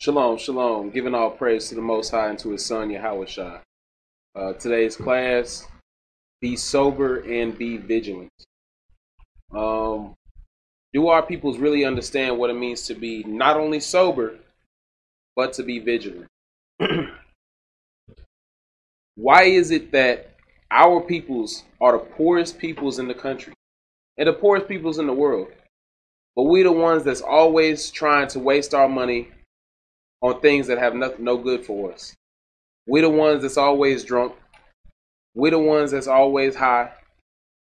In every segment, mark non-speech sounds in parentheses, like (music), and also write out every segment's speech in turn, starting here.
Shalom, shalom. Giving all praise to the Most High and to His Son, Yahawashi. Uh, today's class, be sober and be vigilant. Um, do our peoples really understand what it means to be not only sober, but to be vigilant? (clears throat) Why is it that our peoples are the poorest peoples in the country and the poorest peoples in the world? But we the ones that's always trying to waste our money on things that have nothing, no good for us. We're the ones that's always drunk. We're the ones that's always high.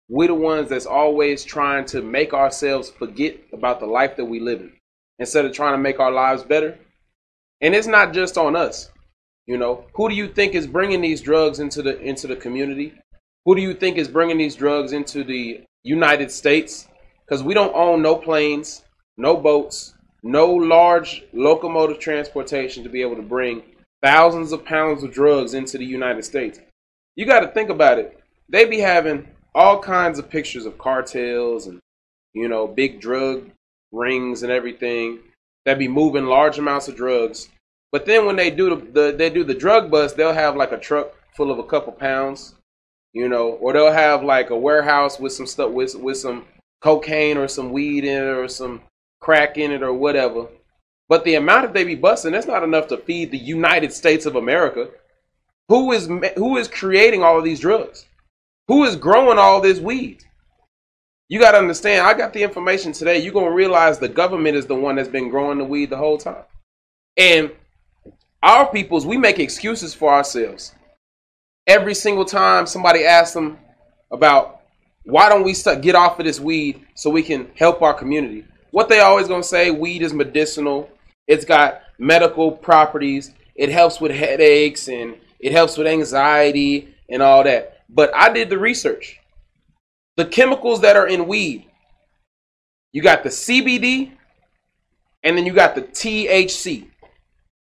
We're the ones that's always trying to make ourselves forget about the life that we live in instead of trying to make our lives better. And it's not just on us. You know, who do you think is bringing these drugs into the into the community? Who do you think is bringing these drugs into the United States? Because we don't own no planes, no boats, no large locomotive transportation to be able to bring thousands of pounds of drugs into the United States. You got to think about it. They be having all kinds of pictures of cartels and you know big drug rings and everything that be moving large amounts of drugs. But then when they do the, the they do the drug bust, they'll have like a truck full of a couple pounds, you know, or they'll have like a warehouse with some stuff with with some cocaine or some weed in it or some crack in it or whatever. But the amount that they be busting, that's not enough to feed the United States of America. Who is who is creating all of these drugs? Who is growing all this weed? You got to understand. I got the information today. You're gonna realize the government is the one that's been growing the weed the whole time, and our peoples we make excuses for ourselves. Every single time somebody asks them about why don't we get off of this weed so we can help our community, what they always gonna say weed is medicinal. It's got medical properties. It helps with headaches and it helps with anxiety and all that. But i did the research. The chemicals that are in weed you got the cbd and then you got the thc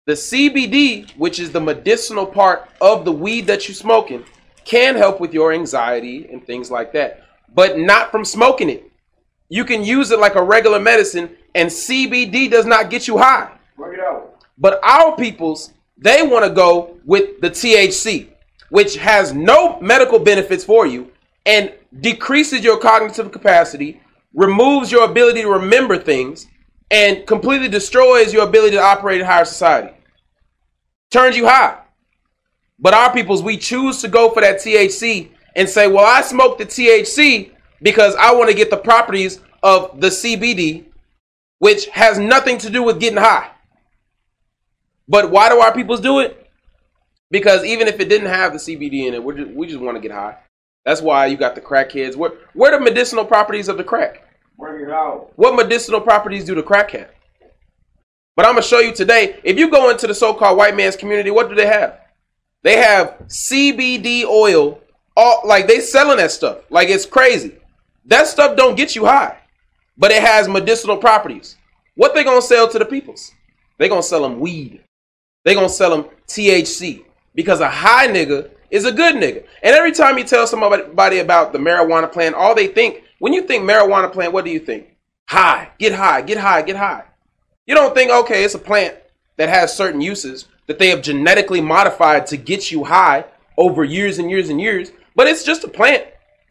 the cbd which is the medicinal part of the weed that you're smoking can help with your anxiety and things like that but not from smoking it you can use it like a regular medicine, and CBD does not get you high. Work it out. But our peoples, they want to go with the THC, which has no medical benefits for you and decreases your cognitive capacity, removes your ability to remember things, and completely destroys your ability to operate in higher society. Turns you high. But our peoples, we choose to go for that THC and say, well, I smoked the THC because I want to get the properties of the CBD, which has nothing to do with getting high. But why do our peoples do it? Because even if it didn't have the CBD in it, we just, we just want to get high. That's why you got the crackheads. What where are the medicinal properties of the crack? Bring it out. What medicinal properties do the crack have? But I'm gonna show you today. If you go into the so-called white man's community, what do they have? They have CBD oil. All like they selling that stuff. Like it's crazy. That stuff don't get you high, but it has medicinal properties. What they gonna sell to the peoples? They gonna sell them weed. They gonna sell them THC because a high nigga is a good nigga. And every time you tell somebody about the marijuana plant, all they think when you think marijuana plant, what do you think? High, get high, get high, get high. You don't think okay, it's a plant that has certain uses that they have genetically modified to get you high over years and years and years, but it's just a plant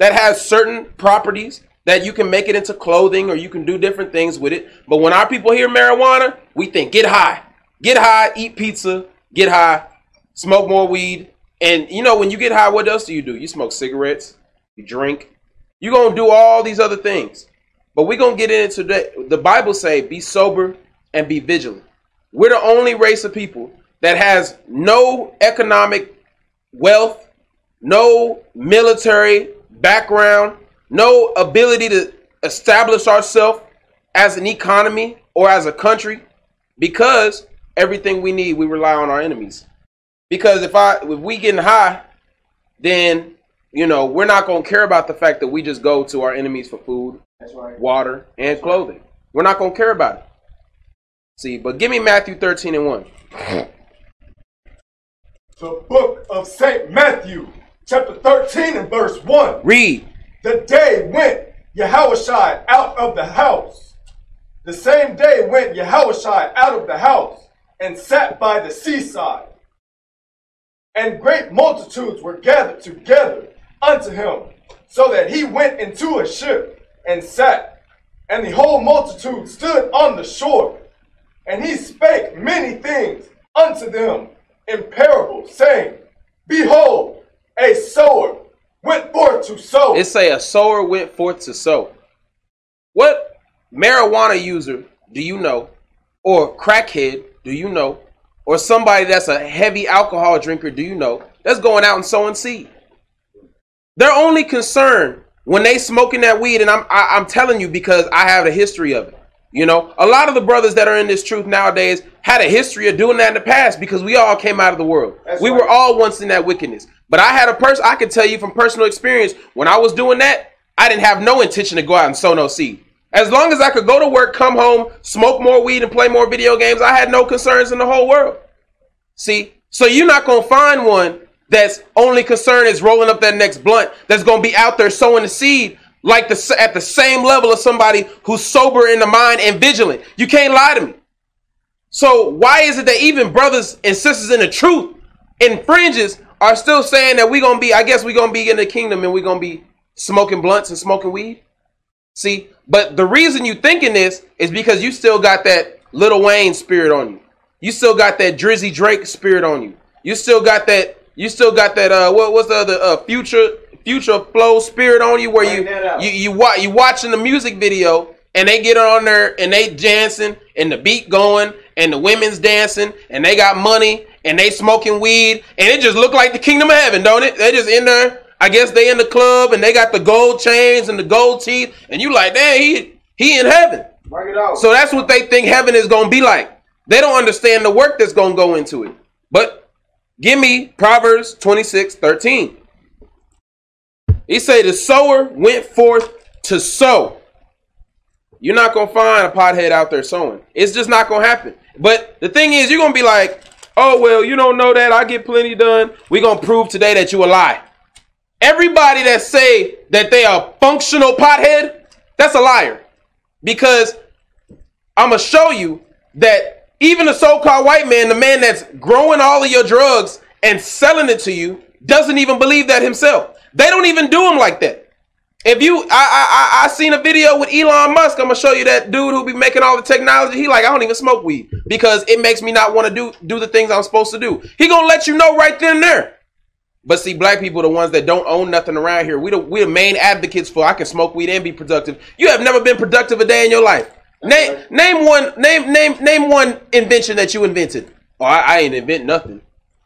that has certain properties that you can make it into clothing or you can do different things with it. But when our people hear marijuana, we think get high, get high, eat pizza, get high, smoke more weed. And you know, when you get high, what else do you do? You smoke cigarettes, you drink, you're gonna do all these other things. But we're gonna get into that. The Bible say, be sober and be vigilant. We're the only race of people that has no economic wealth, no military background, no ability to establish ourselves as an economy or as a country because everything we need we rely on our enemies. Because if I if we getting high, then you know we're not gonna care about the fact that we just go to our enemies for food, right. water, and clothing. We're not gonna care about it. See, but give me Matthew 13 and 1. The book of St. Matthew, chapter 13 and verse 1. Read. The day went Yahushua out of the house. The same day went Yahushua out of the house, and sat by the seaside. And great multitudes were gathered together unto him, so that he went into a ship and sat. And the whole multitude stood on the shore. And he spake many things unto them in parables, saying, Behold, a sower went forth to sow. It say a sower went forth to sow. What marijuana user do you know, or crackhead do you know, or somebody that's a heavy alcohol drinker do you know that's going out and sowing seed? They're only concern when they smoking that weed, and I'm I, am i am telling you because I have a history of it. You know, a lot of the brothers that are in this truth nowadays had a history of doing that in the past because we all came out of the world. That's we right. were all once in that wickedness. But I had a person I can tell you from personal experience when I was doing that, I didn't have no intention to go out and sow no seed. As long as I could go to work, come home, smoke more weed, and play more video games, I had no concerns in the whole world. See, so you're not gonna find one that's only concern is rolling up that next blunt that's to be out there sowing the seed like the at the same level of somebody who's sober in the mind and vigilant. You can't lie to me. So why is it that even brothers and sisters in the truth in fringes are still saying that we're gonna be, I guess we're gonna be in the kingdom and we're gonna be smoking blunts and smoking weed? See, but the reason you thinking this is because you still got that Lil Wayne spirit on you. You still got that Drizzy Drake spirit on you. You still got that you still got that uh what what's the other uh future future flow spirit on you where you you you, wa- you watching the music video and they get on there and they dancing and the beat going and the women's dancing and they got money and they smoking weed and it just look like the kingdom of heaven, don't it? They just in there. I guess they in the club and they got the gold chains and the gold teeth and you like, damn, he he in heaven. So that's what they think heaven is gonna be like. They don't understand the work that's gonna go into it. But Give me Proverbs 26, 13. He say the sower went forth to sow. You're not gonna find a pothead out there sowing. It's just not gonna happen. But the thing is, you're gonna be like, oh well, you don't know that. I get plenty done. We're gonna prove today that you a lie. Everybody that say that they are functional pothead, that's a liar. Because I'm gonna show you that even the so-called white man, the man that's growing all of your drugs and selling it to you, doesn't even believe that himself. They don't even do him like that. If you, I, I, I, seen a video with Elon Musk. I'm gonna show you that dude who be making all the technology. He like, I don't even smoke weed because it makes me not want to do do the things I'm supposed to do. He gonna let you know right then and there. But see, black people the ones that don't own nothing around here. We the we the main advocates for I can smoke weed and be productive. You have never been productive a day in your life. Name name one name name name one invention that you invented. Oh, I, I ain't invent nothing.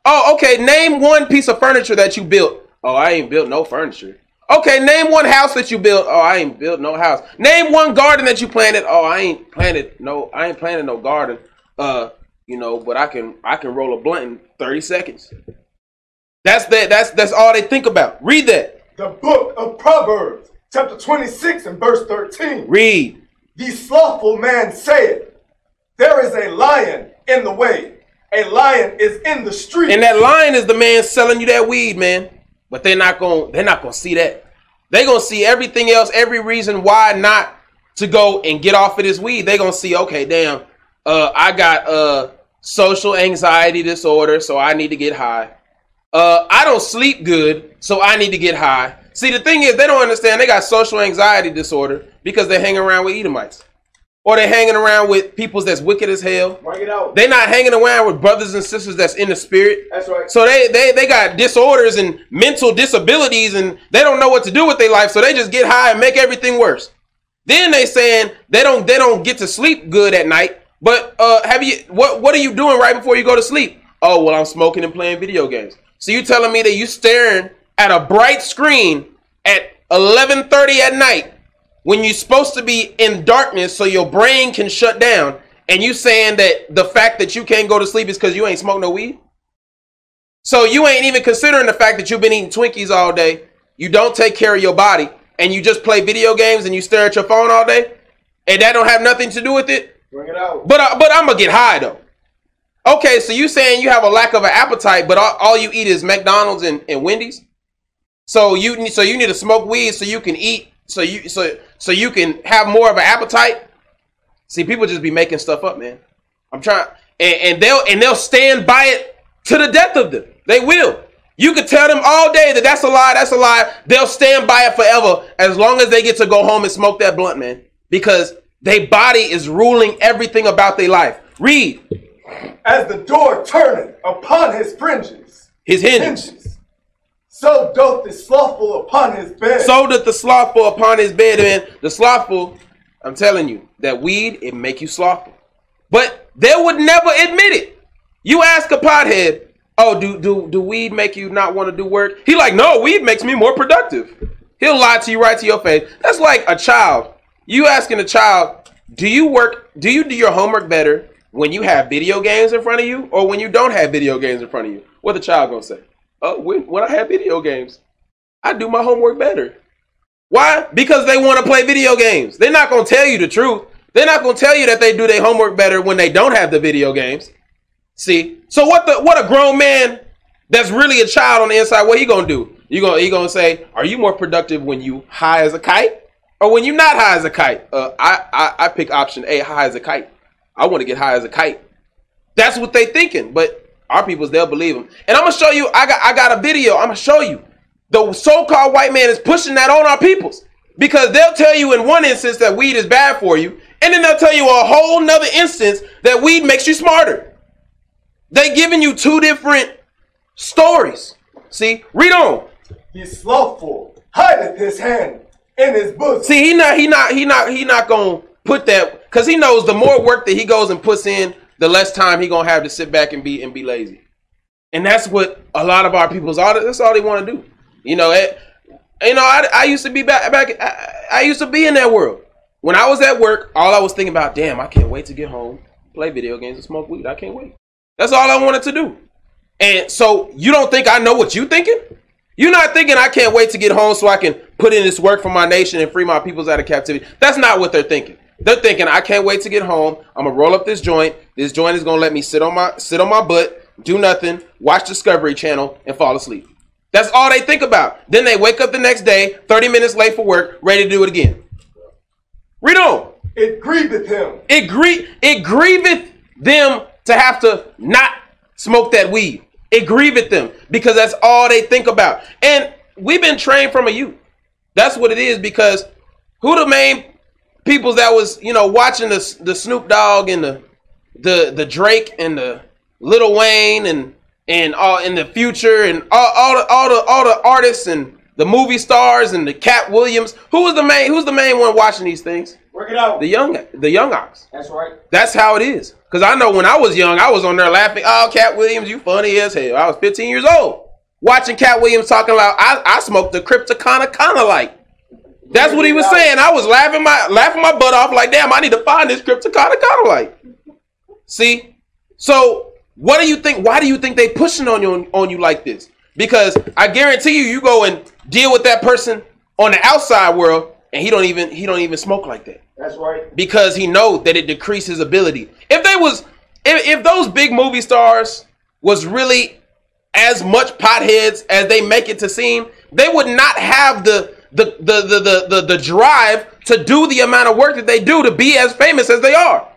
Oh, okay. Name one piece of furniture that you built. Oh, I ain't built no furniture. Okay, name one house that you built. Oh, I ain't built no house. Name one garden that you planted. Oh, I ain't planted no. I ain't planted no garden. Uh, you know, but I can I can roll a blunt in thirty seconds. That's that. That's that's all they think about. Read that. The book of Proverbs, chapter twenty six and verse thirteen. Read. The slothful man saith, There is a lion in the way. A lion is in the street. And that lion is the man selling you that weed, man. But they're not gonna they're not gonna see that. They're gonna see everything else, every reason why not to go and get off of this weed. They're gonna see, okay, damn, uh, I got uh social anxiety disorder, so I need to get high. Uh, I don't sleep good, so I need to get high. See, the thing is, they don't understand they got social anxiety disorder because they hang around with Edomites. Or they're hanging around with people that's wicked as hell. They're not hanging around with brothers and sisters that's in the spirit. That's right. So they, they they got disorders and mental disabilities and they don't know what to do with their life. So they just get high and make everything worse. Then they saying they don't they don't get to sleep good at night. But uh have you what what are you doing right before you go to sleep? Oh well I'm smoking and playing video games. So you telling me that you staring at a bright screen at 11:30 at night when you're supposed to be in darkness so your brain can shut down and you saying that the fact that you can't go to sleep is because you ain't smoked no weed? So you ain't even considering the fact that you've been eating Twinkies all day, you don't take care of your body, and you just play video games and you stare at your phone all day, and that don't have nothing to do with it. Bring it out. But uh, but I'm gonna get high though. Okay, so you saying you have a lack of an appetite, but all, all you eat is McDonald's and, and Wendy's? So you need so you need to smoke weed so you can eat so you so so you can have more of an appetite. See, people just be making stuff up, man. I'm trying, and, and they'll and they'll stand by it to the death of them. They will. You could tell them all day that that's a lie, that's a lie. They'll stand by it forever as long as they get to go home and smoke that blunt, man. Because their body is ruling everything about their life. Read. As the door turneth upon his fringes, his hinges. hinges. So doth the slothful upon his bed. So doth the slothful upon his bed. Man, the slothful, I'm telling you, that weed, it make you slothful. But they would never admit it. You ask a pothead, oh, do do do weed make you not want to do work? He like, no, weed makes me more productive. He'll lie to you right to your face. That's like a child. You asking a child, do you work? Do you do your homework better when you have video games in front of you, or when you don't have video games in front of you? What the child gonna say? Oh, when, when I have video games, I do my homework better. Why? Because they want to play video games. They're not gonna tell you the truth. They're not gonna tell you that they do their homework better when they don't have the video games. See, so what the what a grown man that's really a child on the inside, what he gonna do? You gonna he gonna say, are you more productive when you high as a kite or when you're not high as a kite? Uh, I, I I pick option A, high as a kite. I want to get high as a kite. That's what they thinking, but our peoples they'll believe them. And I'm gonna show you. I got I got a video. I'm gonna show you. The so-called white man is pushing that on our peoples because they'll tell you in one instance that weed is bad for you, and then they'll tell you a whole nother instance that weed makes you smarter. They giving you two different stories. See, read on. He's slothful, hideth his hand in his bosom. See, he not he not he not he not gonna put that because he knows the more work that he goes and puts in, the less time he gonna have to sit back and be and be lazy. And that's what a lot of our people's all that's all they want to do. You know, it, you know, I, I used to be back back I, I used to be in that world. When I was at work, all I was thinking about, damn, I can't wait to get home, play video games, and smoke weed. I can't wait. That's all I wanted to do. And so you don't think I know what you thinking? You're not thinking I can't wait to get home so I can put in this work for my nation and free my peoples out of captivity. That's not what they're thinking. They're thinking I can't wait to get home. I'm gonna roll up this joint. This joint is gonna let me sit on my sit on my butt, do nothing, watch Discovery Channel, and fall asleep. That's all they think about. Then they wake up the next day, 30 minutes late for work, ready to do it again. Read on. It grieveth him. It grie it grieveth them to have to not smoke that weed. It grieveth them because that's all they think about. And we've been trained from a youth. That's what it is because who the main people that was, you know, watching the, the Snoop Dogg and the the the Drake and the Lil Wayne and and all in the future and all, all the all the all the artists and the movie stars and the Katt Williams. Who was the main who's the main one watching these things? Work it out. The young the young ox. That's right. That's how it is. Cause I know when I was young, I was on there laughing. Oh, Katt Williams, you funny as hell. I was 15 years old watching Katt Williams talking about I, I smoked the Cryptocana kind of like. That's what he was saying. I was laughing my laughing my butt off like, damn, I need to find this Cryptocana kind of like. See, so what do you think? Why do you think they pushing on you on you like this? Because I guarantee you, you go and deal with that person on the outside world, and he don't even he don't even smoke like that. That's right. Because he know that it decreases ability. If they was if, if those big movie stars was really as much potheads as they make it to seem, they would not have the the the the the, the, drive to do the amount of work that they do to be as famous as they are.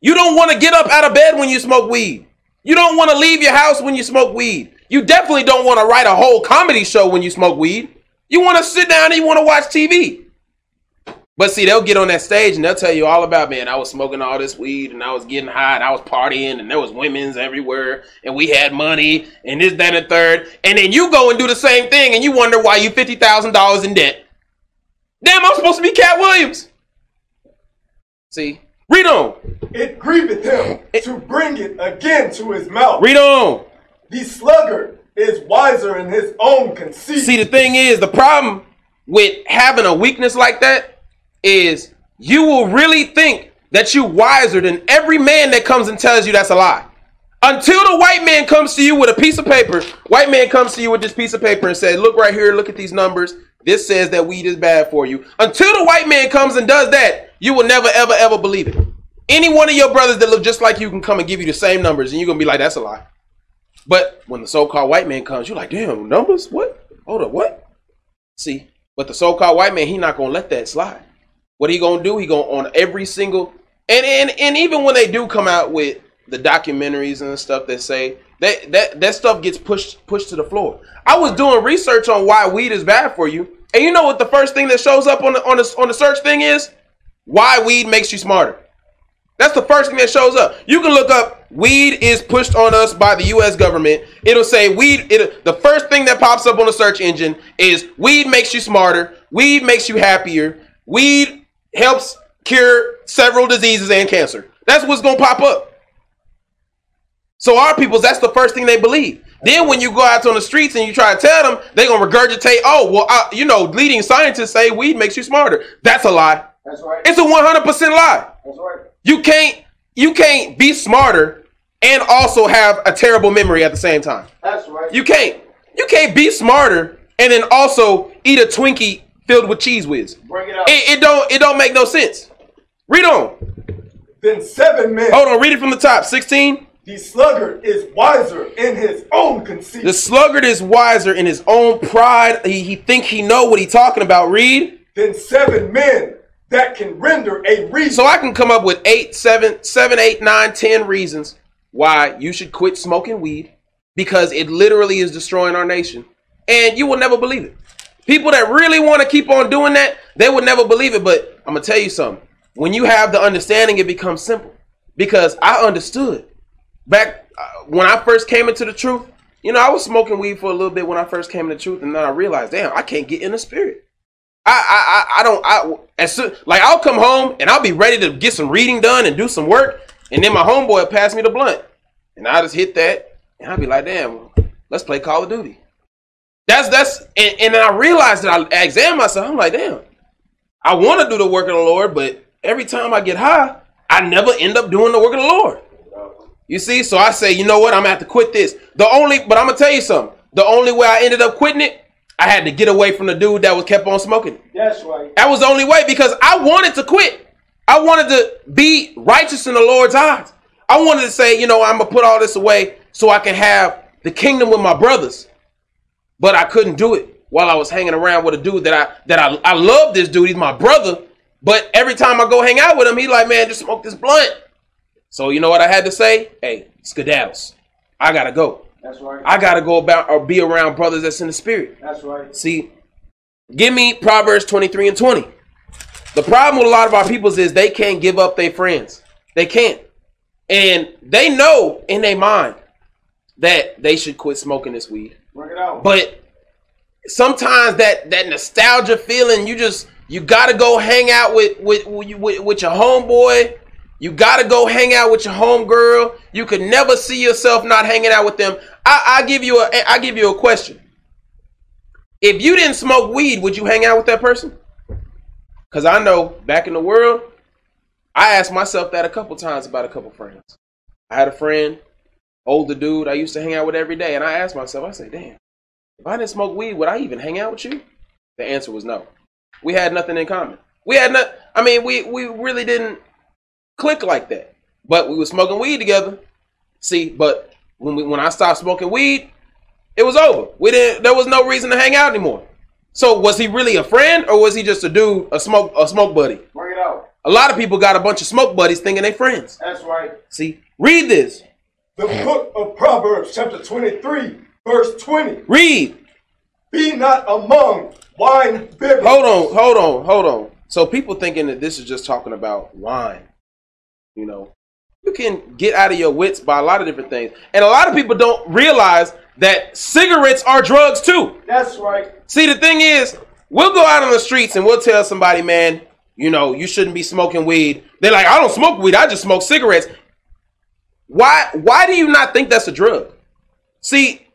You don't want to get up out of bed when you smoke weed. You don't want to leave your house when you smoke weed. You definitely don't want to write a whole comedy show when you smoke weed. You want to sit down and you want to watch TV. But see, they'll get on that stage and they'll tell you all about, man, I was smoking all this weed and I was getting high and I was partying and there was women's everywhere and we had money and this, that, and the third. And then you go and do the same thing and you wonder why you $50,000 in debt. Damn, I'm supposed to be Katt Williams. See, read on. It grieveth him it, to bring it again to his mouth. Read on. The sluggard is wiser in his own conceit. See, the thing is, the problem with having a weakness like that is you will really think that you're wiser than every man that comes and tells you that's a lie. Until the white man comes to you with a piece of paper, white man comes to you with this piece of paper and says, "Look right here, look at these numbers. This says that weed is bad for you." Until the white man comes and does that, you will never ever ever believe it. Any one of your brothers that look just like you can come and give you the same numbers, and you're gonna be like, "That's a lie." But when the so-called white man comes, you're like, "Damn, numbers? What? Hold up, what?" See, but the so-called white man, he not gonna let that slide. What he gonna do? He gonna on every single and and and even when they do come out with the documentaries and stuff that say that that that stuff gets pushed pushed to the floor. I was doing research on why weed is bad for you, and you know what the first thing that shows up on the on the on the search thing is? Why weed makes you smarter. That's the first thing that shows up. You can look up weed is pushed on us by the US government. It'll say weed it the first thing that pops up on the search engine is weed makes you smarter, weed makes you happier, weed helps cure several diseases and cancer. That's what's going to pop up. So our peoples that's the first thing they believe. Then when you go out on the streets and you try to tell them, they're going to regurgitate, "Oh, well, I, you know, leading scientists say weed makes you smarter." That's a lie. That's right. It's a 100% lie. That's right. You can't you can't be smarter and also have a terrible memory at the same time. That's right. You can't you can't be smarter and then also eat a Twinkie filled with Cheez Whiz. Bring it out. It, it don't it don't make no sense. Read on. then seven men. Hold on. Read it from the top. Sixteen. The sluggard is wiser in his own conceit. The sluggard is wiser in his own pride. He, he think he know what he talking about. Read. Then seven men that can render a reason. So I can come up with eight, seven, seven, eight, nine, ten reasons why you should quit smoking weed because it literally is destroying our nation. And you will never believe it. People that really want to keep on doing that, they would never believe it. But I'm gonna tell you something. When you have the understanding, it becomes simple. Because I understood back uh, when I first came into the truth. You know, I was smoking weed for a little bit when I first came into the truth, and then I realized, damn, I can't get in the spirit. I, I, I, I don't, I, as soon, like I'll come home and I'll be ready to get some reading done and do some work, and then my homeboy will pass me the blunt, and I just hit that, and I'll be like, damn, let's play Call of Duty. That's that's, and, and then I realized that I examined myself. I'm like, damn, I want to do the work of the Lord, but every time I get high, I never end up doing the work of the Lord. You see, so I say, you know what? I'm gonna have to quit this. The only, but I'm gonna tell you something. The only way I ended up quitting it, I had to get away from the dude that was kept on smoking. That's right. That was the only way because I wanted to quit. I wanted to be righteous in the Lord's eyes. I wanted to say, you know, I'm gonna put all this away so I can have the kingdom with my brothers. But I couldn't do it while I was hanging around with a dude that I that I I love this dude. He's my brother. But every time I go hang out with him, he like, man, just smoke this blunt. So you know what I had to say? Hey, skedaddles. I gotta go. That's right. I gotta go about or be around brothers that's in the spirit. That's right. See, give me Proverbs 23 and 20. The problem with a lot of our peoples is they can't give up their friends. They can't. And they know in their mind that they should quit smoking this weed. Bring it out. But sometimes that that nostalgia feeling, you just you gotta go hang out with with with, with, your homeboy. You gotta go hang out with your homegirl. You could never see yourself not hanging out with them. I, I give you a I give you a question. If you didn't smoke weed, would you hang out with that person? Cause I know back in the world, I asked myself that a couple times about a couple friends. I had a friend, older dude, I used to hang out with every day, and I asked myself, I said, damn, if I didn't smoke weed, would I even hang out with you? The answer was no. We had nothing in common. We had not. I mean, we we really didn't click like that. But we were smoking weed together. See, but when we when I stopped smoking weed, it was over. We didn't. There was no reason to hang out anymore. So was he really a friend, or was he just a dude, a smoke a smoke buddy? Bring it out. A lot of people got a bunch of smoke buddies thinking they friends. That's right. See, read this. The book of Proverbs, chapter 23, verse 20. Read. Be not among wine bibbers. Hold on, hold on, hold on. So people thinking that this is just talking about wine. You know, you can get out of your wits by a lot of different things, and a lot of people don't realize that cigarettes are drugs too. That's right. See, the thing is, we'll go out on the streets and we'll tell somebody, man, you know, you shouldn't be smoking weed. They're like, I don't smoke weed, I just smoke cigarettes. Why why do you not think that's a drug? See,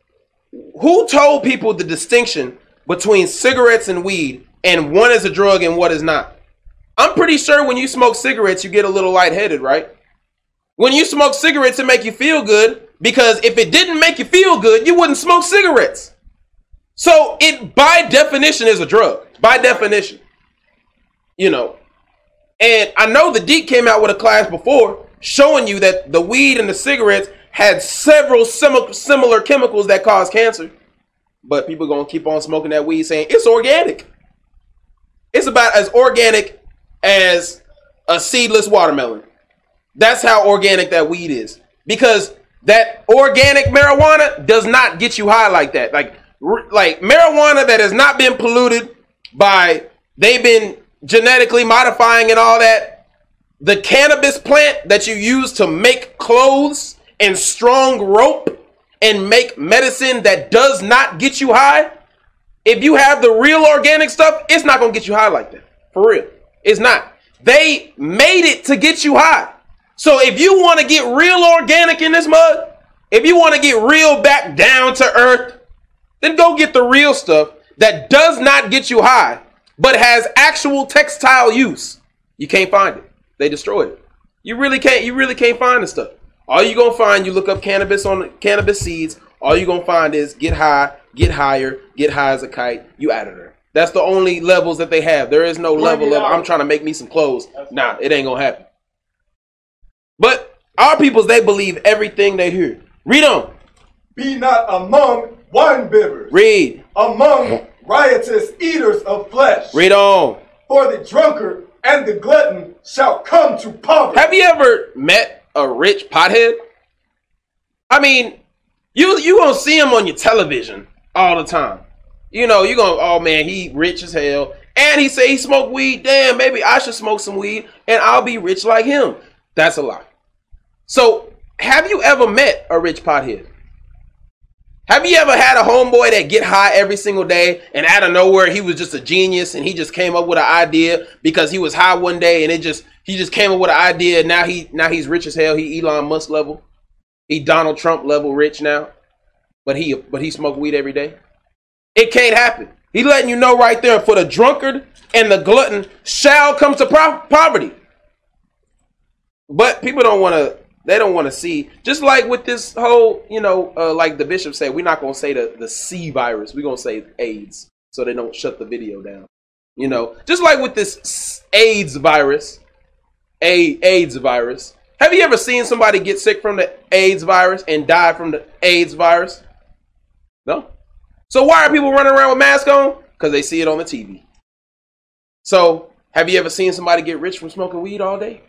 who told people the distinction between cigarettes and weed and one is a drug and what is not? I'm pretty sure when you smoke cigarettes, you get a little lightheaded, right? When you smoke cigarettes, it make you feel good because if it didn't make you feel good, you wouldn't smoke cigarettes. So it by definition is a drug. By definition. You know. And I know the Deep came out with a class before showing you that the weed and the cigarettes had several sim- similar chemicals that cause cancer. But people gonna keep on smoking that weed saying it's organic. It's about as organic as a seedless watermelon. That's how organic that weed is. because that organic marijuana does not get you high like that. Like like marijuana that has not been polluted by they've been genetically modifying and all that. The cannabis plant that you use to make clothes and strong rope and make medicine that does not get you high. If you have the real organic stuff, it's not gonna get you high like that. For real. It's not. They made it to get you high. So if you want to get real organic in this mud, if you want to get real back down to earth, then go get the real stuff that does not get you high, but has actual textile use. You can't find it. They destroyed it. You really can't. You really can't find the stuff. All you gonna find, you look up cannabis on cannabis seeds. All you gonna find is get high, get higher, get high as a kite. You there. That's the only levels that they have. There is no level of I'm trying to make me some clothes. Nah, it ain't gonna happen. But our peoples, they believe everything they hear. Read on. Be not among wine bibbers. Read. Among riotous eaters of flesh. Read on. For the drunkard and the glutton shall come to poverty. Have you ever met a rich pothead? I mean, you you gonna see him on your television all the time. You know, you gonna, oh man, he rich as hell. And he say he smoke weed. Damn, maybe I should smoke some weed and I'll be rich like him. That's a lie. So, have you ever met a rich pothead? Have you ever had a homeboy that get high every single day and out of nowhere he was just a genius and he just came up with an idea because he was high one day and it just he just came up with an idea and now he now he's rich as hell. He Elon Musk level. He Donald Trump level rich now. But he but he smoke weed every day. It can't happen. He letting you know right there for the drunkard and the glutton shall come to poverty. But people don't want to. They don't want to see. Just like with this whole, you know, uh, like the bishop said, we're not gonna say the the C virus. We're gonna say AIDS, so they don't shut the video down. You know, just like with this AIDS virus, a AIDS virus. Have you ever seen somebody get sick from the AIDS virus and die from the AIDS virus? No. So why are people running around with masks on? Because they see it on the TV. So have you ever seen somebody get rich from smoking weed all day?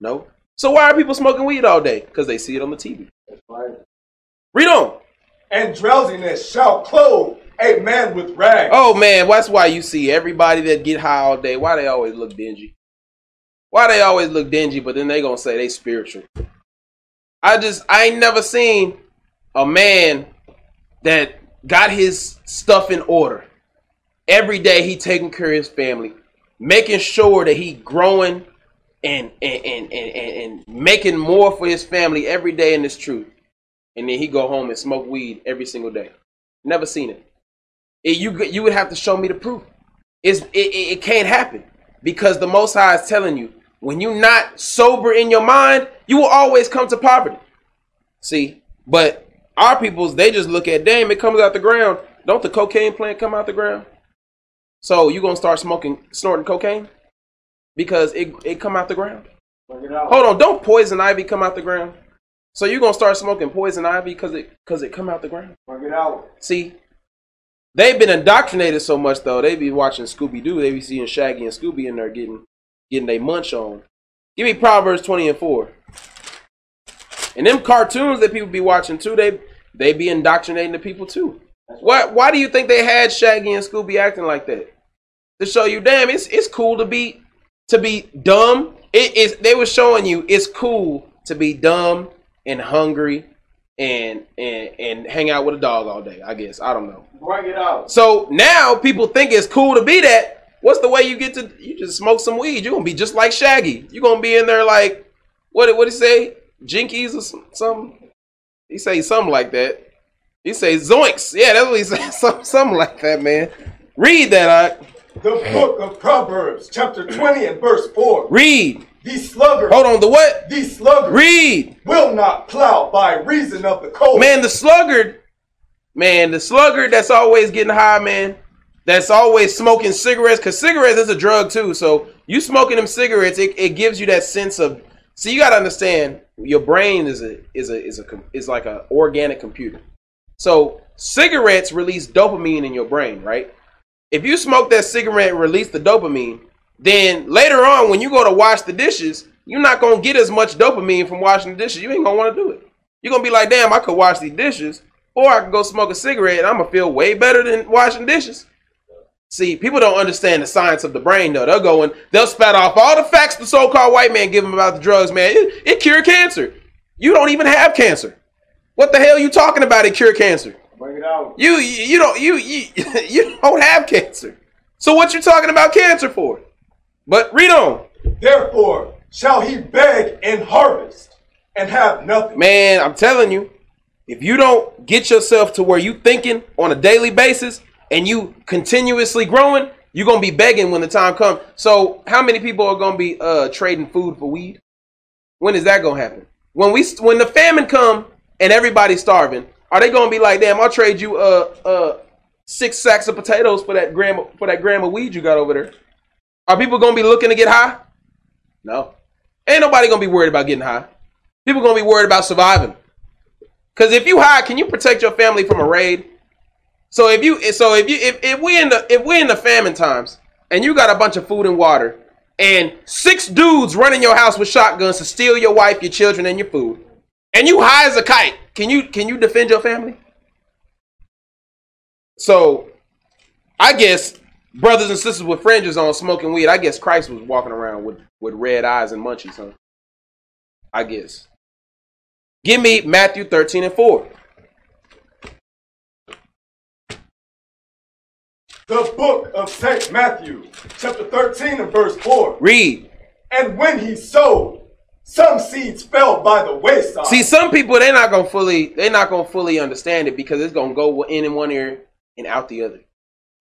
No. So why are people smoking weed all day? Because they see it on the TV. That's right. Read on. And drowsiness shall clothe a man with rags. Oh man, that's why you see everybody that get high all day. Why they always look dingy? Why they always look dingy, but then they gonna say they spiritual. I just I ain't never seen a man that got his stuff in order. Every day he taking care of his family, making sure that he growing and and, and, and, and making more for his family every day in this truth. And then he go home and smoke weed every single day. Never seen it. it you you would have to show me the proof. It's, it, it, it can't happen because the Most High is telling you when you're not sober in your mind, you will always come to poverty. See, but our peoples, they just look at, damn, it comes out the ground. Don't the cocaine plant come out the ground? So you gonna start smoking, snorting cocaine? Because it, it come out the ground? Hold on, don't poison ivy come out the ground? So you're gonna start smoking poison ivy because it because it come out the ground? See, they've been indoctrinated so much though. They be watching Scooby Doo. They be seeing Shaggy and Scooby in there getting getting they munch on. Give me Proverbs twenty and four. And them cartoons that people be watching too, they they be indoctrinating the people too. Why why do you think they had Shaggy and Scooby acting like that? To show you, damn, it's it's cool to be to be dumb. It is they were showing you it's cool to be dumb and hungry and and and hang out with a dog all day. I guess I don't know. Bring it out. So now people think it's cool to be that. What's the way you get to? You just smoke some weed. You're gonna be just like Shaggy. You're gonna be in there like what? What did he say? Jinkies or something. He say something like that. He say zoinks. Yeah, that's what he (laughs) say. Some, something like that, man. Read that, I. The book of Proverbs, chapter 20 and verse 4. Read. These sluggards. Hold on, the what? These sluggards. Read. Will not plow by reason of the cold. Man, the sluggard. Man, the sluggard that's always getting high, man. That's always smoking cigarettes, because cigarettes is a drug too. So you smoking them cigarettes, it, it gives you that sense of See, you got to understand, your brain is a is a is a is like an organic computer. So cigarettes release dopamine in your brain, right? If you smoke that cigarette and release the dopamine, then later on when you go to wash the dishes, you're not gonna get as much dopamine from washing the dishes. You ain't gonna want to do it. You're gonna be like, damn, I could wash these dishes, or I could go smoke a cigarette and I'm gonna feel way better than washing dishes. See, people don't understand the science of the brain though. They'll go and they'll spat off all the facts the so-called white man give them about the drugs, man. It, it cure cancer. You don't even have cancer. What the hell are you talking about? It cure cancer. Bring it out. You you don't you you (laughs) you don't have cancer. So what you talking about cancer for? But read on. Therefore shall he beg and harvest and have nothing. Man, I'm telling you, if you don't get yourself to where you thinking on a daily basis and you continuously growing, you're gonna be begging when the time comes. So how many people are gonna be uh trading food for weed? When is that gonna happen? When we when the famine come and everybody's starving, are they gonna be like, damn, I'll trade you uh uh six sacks of potatoes for that gram for that gram of weed you got over there? Are people gonna be looking to get high? No. Ain't nobody gonna be worried about getting high. People gonna be worried about surviving. Cause if you high, can you protect your family from a raid? So if you so if you if, if we in the if we in the famine times and you got a bunch of food and water and six dudes running your house with shotguns to steal your wife, your children, and your food, and you high as a kite, can you can you defend your family? So I guess brothers and sisters with fringes on smoking weed, I guess Christ was walking around with, with red eyes and munchies, huh? I guess. Give me Matthew 13 and 4. The book of St. Matthew, chapter 13 and verse 4. Read. And when he sowed, some seeds fell by the wayside. See, some people they're not gonna fully they're not gonna fully understand it because it's gonna go in in one ear and out the other.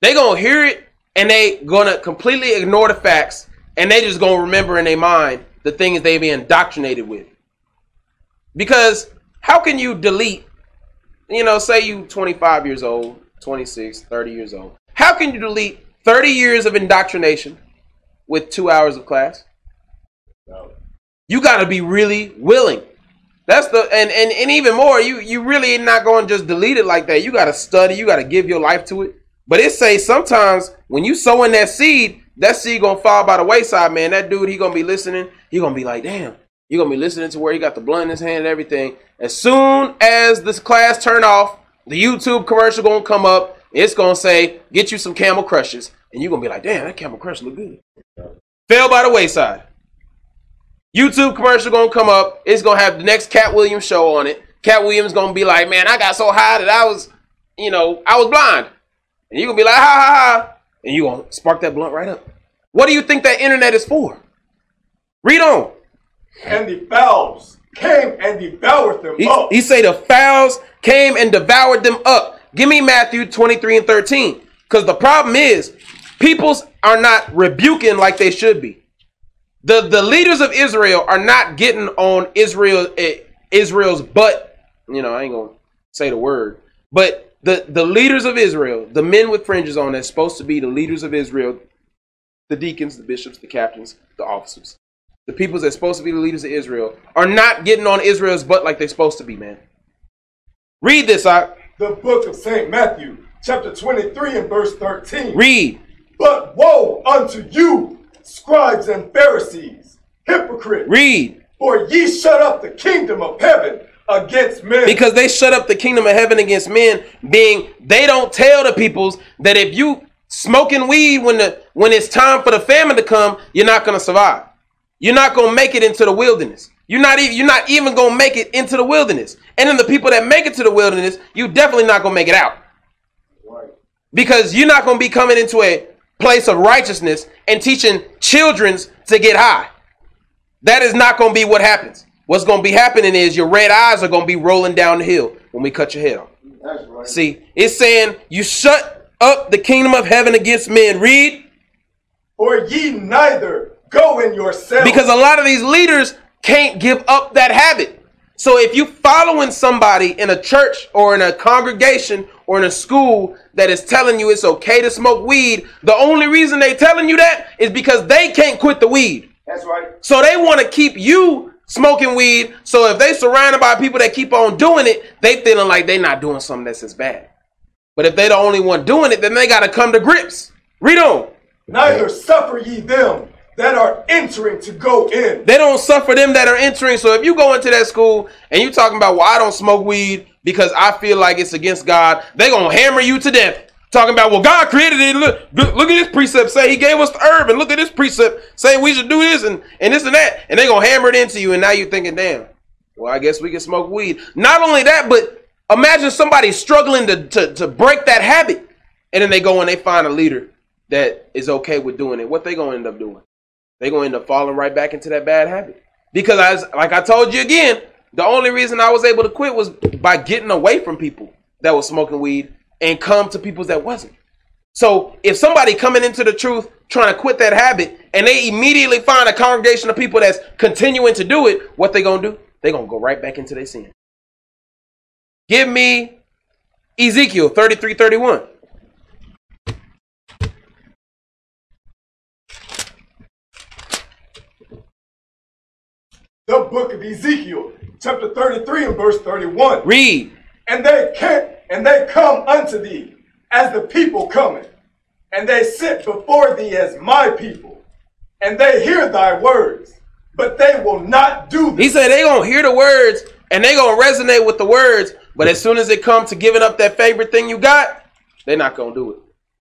They gonna hear it and they gonna completely ignore the facts and they just gonna remember in their mind the things they've been indoctrinated with. Because how can you delete, you know, say you 25 years old, 26, 30 years old. How can you delete 30 years of indoctrination with two hours of class? You got to be really willing. That's the and, and and even more, you you really not going to just delete it like that. You got to study. You got to give your life to it. But it say sometimes when you sow in that seed, that seed gonna fall by the wayside, man. That dude, he gonna be listening. He gonna be like, damn. He gonna be listening to where he got the blunt in his hand and everything. As soon as this class turn off, the YouTube commercial gonna come up. It's gonna say, get you some Camel Crushes, and you gonna be like, damn, that Camel Crush look good. Fell by the wayside. YouTube commercial gonna come up. It's gonna have the next Katt Williams show on it. Katt Williams gonna be like, man, I got so high that I was, you know, I was blind. And you gonna be like, ha ha ha. And you gonna spark that blunt right up. What do you think that internet is for? Read on. And the fowls came and devoured them He, up. he say the fowls came and devoured them up. Give me Matthew 23 and 13. Because the problem is, peoples are not rebuking like they should be. The the leaders of Israel are not getting on Israel eh, Israel's butt. You know, I ain't gonna say the word, but the the leaders of Israel, the men with fringes on, that's supposed to be the leaders of Israel, the deacons, the bishops, the captains, the officers, the peoples that's supposed to be the leaders of Israel, are not getting on Israel's butt like they're supposed to be, man. Read this, I the book of St. Matthew, chapter 23 and verse 13. read. But woe unto you, scribes and Pharisees, hypocrites, Read. for ye shut up the kingdom of heaven against men. Because they shut up the kingdom of heaven against men, being they don't tell the peoples that if you smoking weed when the when it's time for the famine to come, you're not gonna survive. You're not gonna make it into the wilderness. You're not even you're not even gonna make it into the wilderness. And then the people that make it to the wilderness, you definitely not gonna make it out. Right. Because you're not gonna be coming into a place of righteousness and teaching children's to get high. That is not going to be what happens. What's going to be happening is your red eyes are going to be rolling down the hill when we cut your head off. Right. See, it's saying you shut up the kingdom of heaven against men. Read. Or ye neither go in yourselves. Because a lot of these leaders can't give up that habit. So if you following somebody in a church or in a congregation or in a school that is telling you it's okay to smoke weed, the only reason they telling you that is because they can't quit the weed. That's right. So they want to keep you smoking weed. So if they surrounded by people that keep on doing it, they feeling like they not doing something that's as bad. But if they the only one doing it, then they got to come to grips. Read on. Neither suffer ye them that are entering to go in. They don't suffer them that are entering. So if you go into that school and you talking about, well, I don't smoke weed because I feel like it's against God, they gonna hammer you to death. Talking about, well, God created it. Look, look at this precept say He gave us the herb, and look at this precept say we should do this and, and this and that, and they gonna hammer it into you, and now you're thinking, damn, well, I guess we can smoke weed. Not only that, but imagine somebody struggling to, to, to break that habit, and then they go and they find a leader that is okay with doing it. What they gonna end up doing? They gonna end up falling right back into that bad habit. Because as like I told you again, the only reason I was able to quit was by getting away from people that was smoking weed and come to people that wasn't. So if somebody coming into the truth trying to quit that habit and they immediately find a congregation of people that's continuing to do it, what they gonna do? They gonna go right back into their sin. Give me Ezekiel 33 31. The book of Ezekiel, chapter 33 and verse 31. Read. And they can and they come unto thee as the people coming, and they sit before thee as my people, and they hear thy words, but they will not do them. He said they gonna hear the words and they gonna resonate with the words, but as soon as it comes to giving up that favorite thing you got, they're not gonna do it.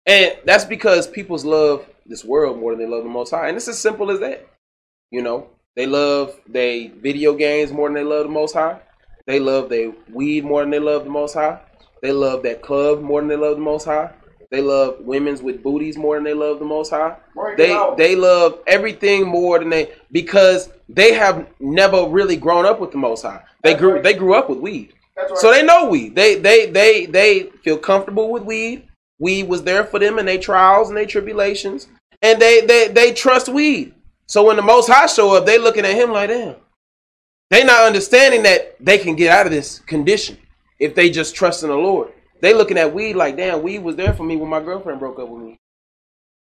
And that's because people's love this world more than they love the most high. And it's as simple as that. You know, they love they video games more than they love the most high. They love their weed more than they love the most high. They love that club more than they love the Most High. They love women's with booties more than they love the Most High. they they love everything more than they because they have never really grown up with the Most High. They That's grew right. they grew up with weed, right. so they know weed. They they they they feel comfortable with weed. Weed was there for them in their trials and their tribulations, and they they they trust weed. So when the Most High show up, they looking at him like, damn. They not understanding that they can get out of this condition if they just trust in the Lord. They looking at weed like, damn, weed was there for me when my girlfriend broke up with me.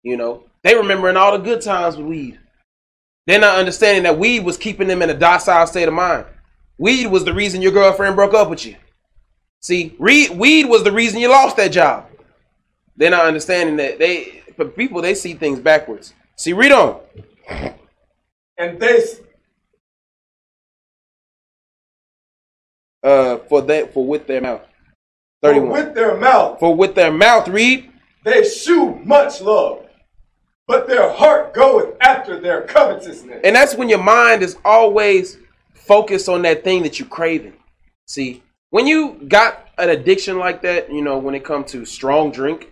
You know, they remembering all the good times with weed. They're not understanding that weed was keeping them in a docile state of mind. Weed was the reason your girlfriend broke up with you. See, weed was the reason you lost that job. They're not understanding that they, for people, they see things backwards. See, read on. (coughs) And this uh, for that for with their mouth. 31. For with their mouth. For with their mouth, read. They shew much love, but their heart goeth after their covetousness. And that's when your mind is always focused on that thing that you're craving. See, when you got an addiction like that, you know, when it comes to strong drink,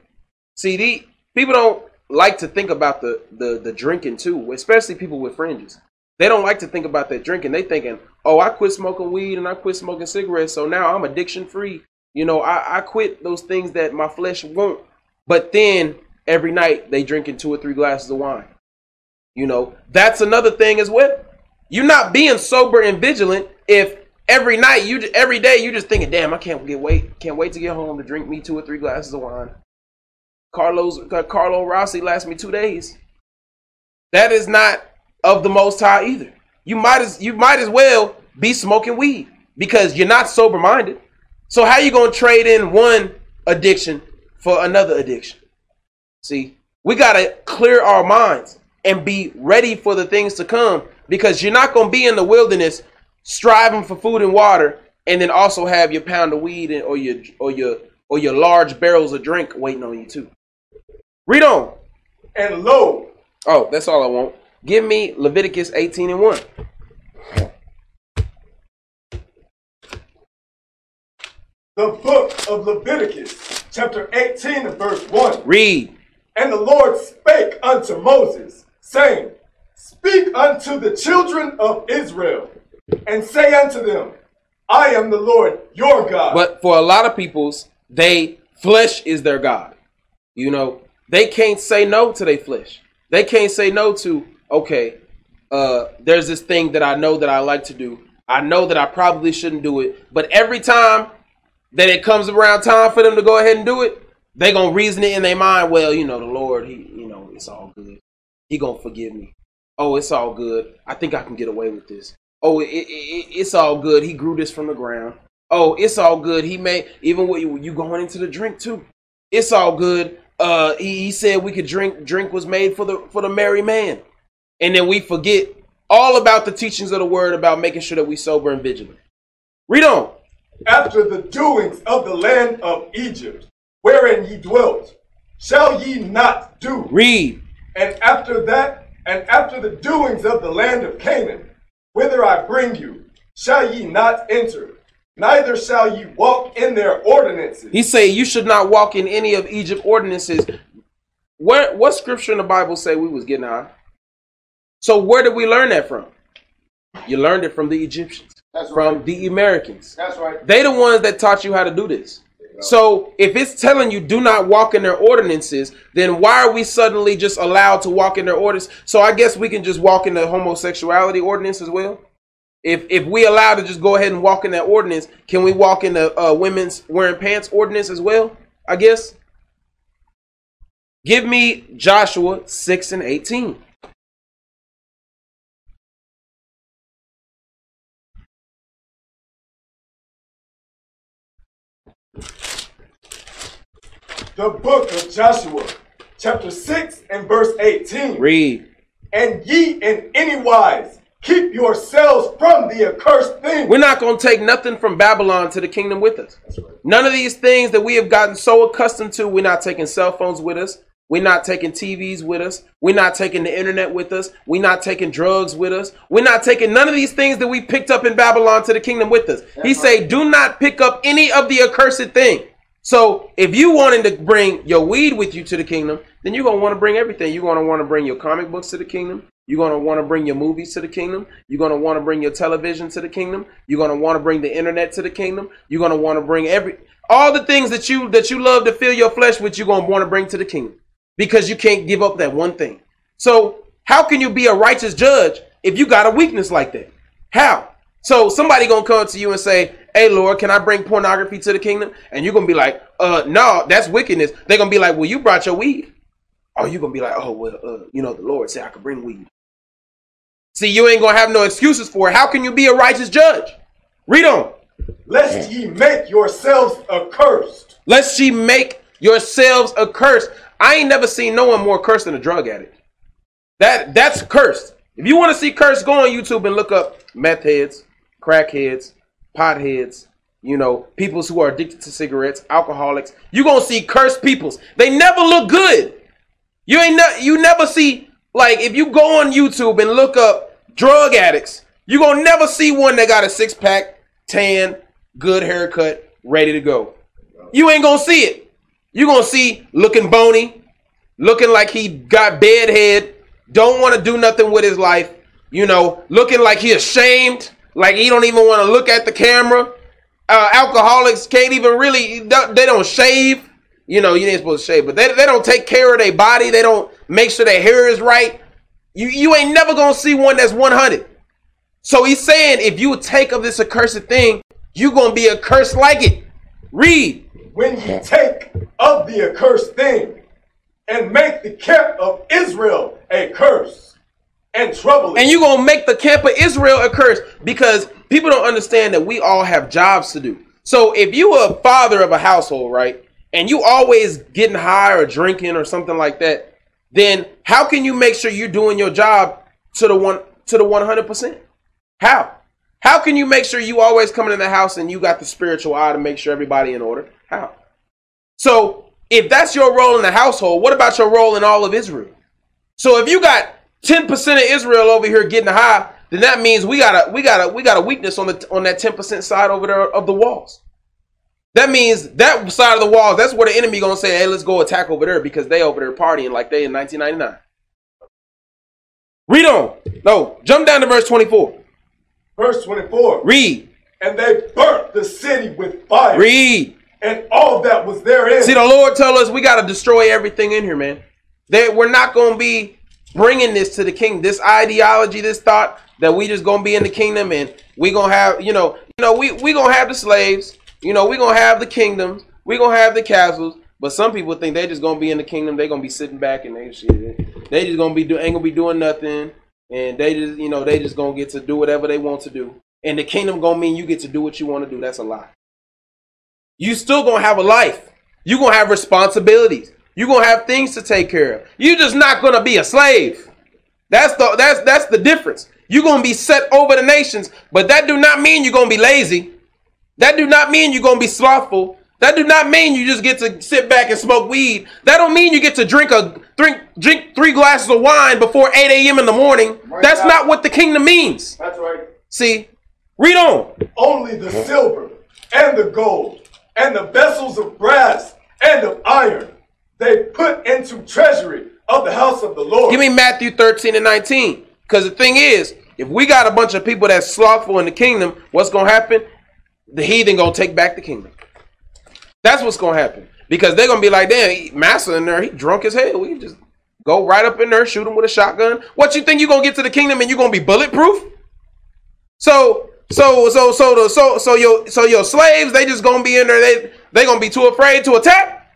see, the, people don't like to think about the, the the drinking too, especially people with fringes. They don't like to think about that drinking. They thinking, oh, I quit smoking weed and I quit smoking cigarettes, so now I'm addiction free. You know, I, I quit those things that my flesh won't. But then every night they drinking two or three glasses of wine. You know, that's another thing as well. You're not being sober and vigilant if every night you every day you just thinking, damn, I can't get wait, can't wait to get home to drink me two or three glasses of wine. Carlos uh, Carlo Rossi lasts me two days. That is not of the Most High either. You might as you might as well be smoking weed because you're not sober minded. So how you gonna trade in one addiction for another addiction? See, we gotta clear our minds and be ready for the things to come because you're not gonna be in the wilderness striving for food and water and then also have your pound of weed or your or your or your large barrels of drink waiting on you too. Read on. And lo. Oh, that's all I want. Give me Leviticus 18 and 1. The book of Leviticus, chapter 18 and verse 1. Read. And the Lord spake unto Moses, saying, Speak unto the children of Israel, and say unto them, I am the Lord your God. But for a lot of peoples, they flesh is their God. You know, they can't say no to their flesh. They can't say no to okay, uh, there's this thing that I know that I like to do. I know that I probably shouldn't do it, but every time that it comes around time for them to go ahead and do it, they gonna reason it in their mind. Well, you know, the Lord, he, you know, it's all good. He gonna forgive me. Oh, it's all good. I think I can get away with this. Oh, it, it, it's all good. He grew this from the ground. Oh, it's all good. He made even with you going into the drink too. It's all good. Uh, he, he said we could drink. Drink was made for the for the merry man. and then we forget all about the teachings of the word about making sure that we sober and vigilant. Read on. After the doings of the land of Egypt, wherein ye dwelt, shall ye not do. Read. And after that, and after the doings of the land of Canaan, whither I bring you, shall ye not enter, neither shall ye walk in their ordinances. He say you should not walk in any of Egypt ordinances. What what scripture in the Bible say we was getting high? So where did we learn that from? You learned it from the Egyptians, That's from right. the Americans. That's right. They the ones that taught you how to do this. So if it's telling you do not walk in their ordinances, then why are we suddenly just allowed to walk in their orders? So I guess we can just walk in the homosexuality ordinance as well. If if we allow to just go ahead and walk in that ordinance, can we walk in the uh, women's wearing pants ordinance as well? I guess. Give me Joshua six and eighteen. The book of Joshua, chapter 6 and verse 18. Read. And ye in any wise keep yourselves from the accursed thing. We're not going to take nothing from Babylon to the kingdom with us. None of these things that we have gotten so accustomed to, we're not taking cell phones with us. We're not taking TVs with us. We're not taking the internet with us. We're not taking drugs with us. We're not taking none of these things that we picked up in Babylon to the kingdom with us. he say, do not pick up any of the accursed thing. So if you wanted to bring your weed with you to the kingdom, then you're gonna want to bring everything. You're gonna want to bring your comic books to the kingdom. You're gonna want to bring your movies to the kingdom. You're gonna want to bring your television to the kingdom. You're gonna want to bring the internet to the kingdom. You're gonna want to bring every all the things that you that you love to fill your flesh with. You're gonna want to bring to the kingdom because you can't give up that one thing. So how can you be a righteous judge if you got a weakness like that? How? So somebody gonna come to you and say, "Hey, Lord, can I bring pornography to the kingdom?" And you're gonna be like, "Uh, no, that's wickedness." They're gonna be like, "Well, you brought your weed." Or you're gonna be like, "Oh, well, uh, you know, the Lord said I could bring weed." See, you ain't gonna have no excuses for it. How can you be a righteous judge? Read on. Lest ye make yourselves accursed. Lest ye make yourselves accursed. I ain't never seen no one more cursed than a drug addict. That that's cursed. If you want to see curse, go on YouTube and look up meth heads, crack heads, pot heads, you know, peoples who are addicted to cigarettes, alcoholics. you gonna see cursed peoples. They never look good. You ain't ne- you never see like if you go on YouTube and look up drug addicts, You're gonna never see one that got a six pack, tan, good haircut, ready to go. You ain't gonna see it. You're gonna see looking bony, looking like he got bed head, don't want to do nothing with his life. You know, looking like he ashamed, like he don't even want to look at the camera. Uh, alcoholics can't even really they don't shave. You know, you ain't supposed to shave, but they, they don't take care of their body. They don't make sure their hair is right. You you ain't never gonna see one that's 100. So he's saying if you take of this accursed thing, you gonna be accursed like it. Read. When you take of the accursed thing and make the camp of Israel a curse and trouble it. And you're gonna make the camp of Israel a curse because people don't understand that we all have jobs to do. So if you are a father of a household, right, and you always getting high or drinking or something like that, then how can you make sure you're doing your job to the one to the 100 percent? How? How can you make sure you always coming in the house and you got the spiritual eye to make sure everybody in order? How? So if that's your role in the household, what about your role in all of Israel? So if you got 10% of Israel over here getting high, then that means we got a we got a we got a weakness on the on that 10% side over there of the walls. That means that side of the walls, that's where the enemy gonna say, hey, let's go attack over there because they over there partying like they in 1999. Read on. No, jump down to verse 24. Verse 24. Read. And they burnt the city with fire. Read. And all that was therein. See, the Lord tell us we got to destroy everything in here, man. That we're not going to be bringing this to the king. This ideology, this thought that we just going to be in the kingdom and we going to have, you know, you know, we we going to have the slaves. You know, we're going to have the kingdoms. We're going to have the castles. But some people think they just going to be in the kingdom. they going to be sitting back and they shit. They just going to be do ain't going to be doing nothing. And they just, you know, they just going to get to do whatever they want to do. And the kingdom going to mean you get to do what you want to do. That's a lie. You still going to have a life. you going to have responsibilities. You're going to have things to take care of. You're just not going to be a slave. That's the that's that's the difference. You're gonna be set over the nations, but that do not mean you're gonna be lazy. That do not mean you're gonna be slothful. That do not mean you just get to sit back and smoke weed. That don't mean you get to drink a drink drink three glasses of wine before 8 a.m. in the morning. Right That's now. not what the kingdom means. That's right. See, read on. Only the silver and the gold and the vessels of brass and of iron they put into treasury of the house of the Lord. Give me Matthew 13 and 19. Because the thing is, if we got a bunch of people that's slothful in the kingdom, what's gonna happen? The heathen gonna take back the kingdom. That's what's gonna happen. Because they're gonna be like, damn, Massa in there, he drunk as hell. We just go right up in there, shoot him with a shotgun. What you think you gonna get to the kingdom and you gonna be bulletproof? So, so, so, so, so, so your, so your slaves, they just gonna be in there. They, they gonna be too afraid to attack.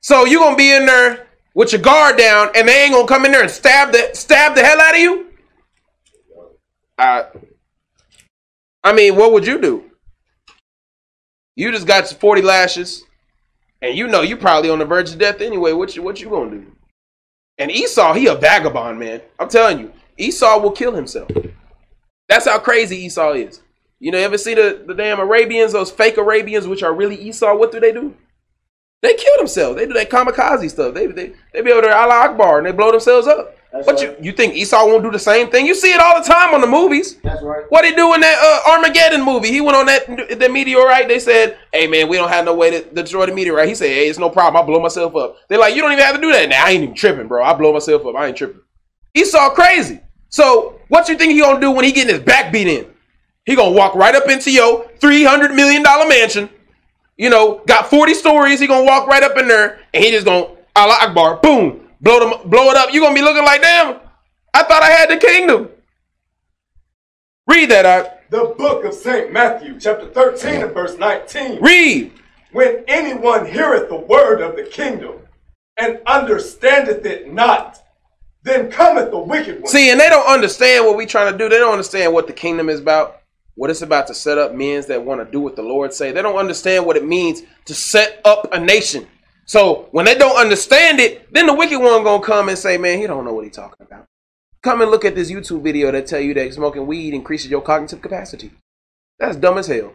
So you gonna be in there with your guard down, and they ain't gonna come in there and stab the stab the hell out of you. I, I mean, what would you do? You just got your forty lashes, and you know you probably on the verge of death anyway. What you what you gonna do? And Esau, he a vagabond man. I'm telling you, Esau will kill himself. That's how crazy Esau is. You know, you ever see the, the damn Arabians, those fake Arabians, which are really Esau? What do they do? They kill themselves. They do that kamikaze stuff. They they they be over there Allah Akbar and they blow themselves up. That's but right. you you think Esau won't do the same thing? You see it all the time on the movies. That's right. What he do in that uh, Armageddon movie? He went on that the meteorite. They said, "Hey man, we don't have no way to destroy the meteorite." He said, "Hey, it's no problem. I blow myself up." They're like, "You don't even have to do that." Now I ain't even tripping, bro. I blow myself up. I ain't tripping. Esau crazy. So what you think he gonna do when he getting his back beat in? He gonna walk right up into your three hundred million dollar mansion. You know, got forty stories. He gonna walk right up in there and he just gonna Allah Akbar, boom, blow them, blow it up. You're gonna be looking like, damn, I thought I had the kingdom. Read that out. The book of St. Matthew, chapter 13 and verse 19. Read. When anyone heareth the word of the kingdom and understandeth it not, then cometh the wicked one. See, and they don't understand what we trying to do. They don't understand what the kingdom is about. What it's about to set up men that want to do what the Lord say. They don't understand what it means to set up a nation. So when they don't understand it, then the wicked one gonna come and say, "Man, he don't know what he talking about." Come and look at this YouTube video that tell you that smoking weed increases your cognitive capacity. That's dumb as hell.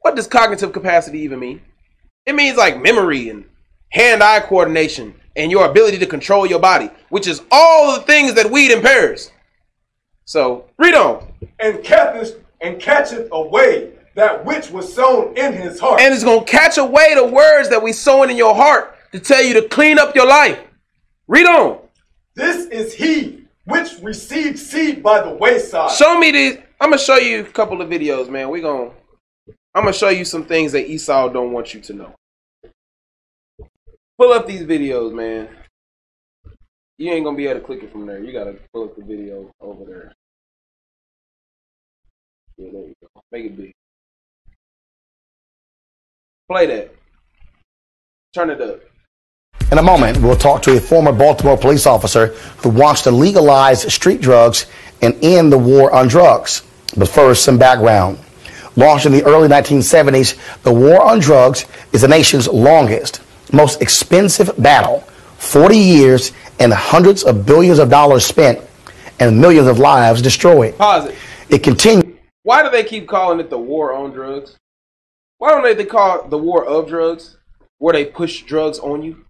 What does cognitive capacity even mean? It means like memory and hand-eye coordination and your ability to control your body, which is all the things that weed impairs. So read on. and catcheth and catcheth away that which was sown in his heart. And it's gonna catch away the words that we sown in your heart to tell you to clean up your life. Read on. this is he which received seed by the wayside. Show me this. I'm gonna show you a couple of videos, man. We're gonna I'm gonna show you some things that Esau don't want you to know. Pull up these videos, man. You ain't gonna be able to click it from there. You gotta pull up the video over there. Yeah, there you go. Make it big. Play that. Turn it up. In a moment, we'll talk to a former Baltimore police officer who wants to legalize street drugs and end the war on drugs. But first, some background. Launched in the early 1970s, the war on drugs is the nation's longest, most expensive battle. 40 years and hundreds of billions of dollars spent and millions of lives destroyed. Pause it. It continues. Why do they keep calling it the war on drugs? Why don't they, they call it the war of drugs, where they push drugs on you?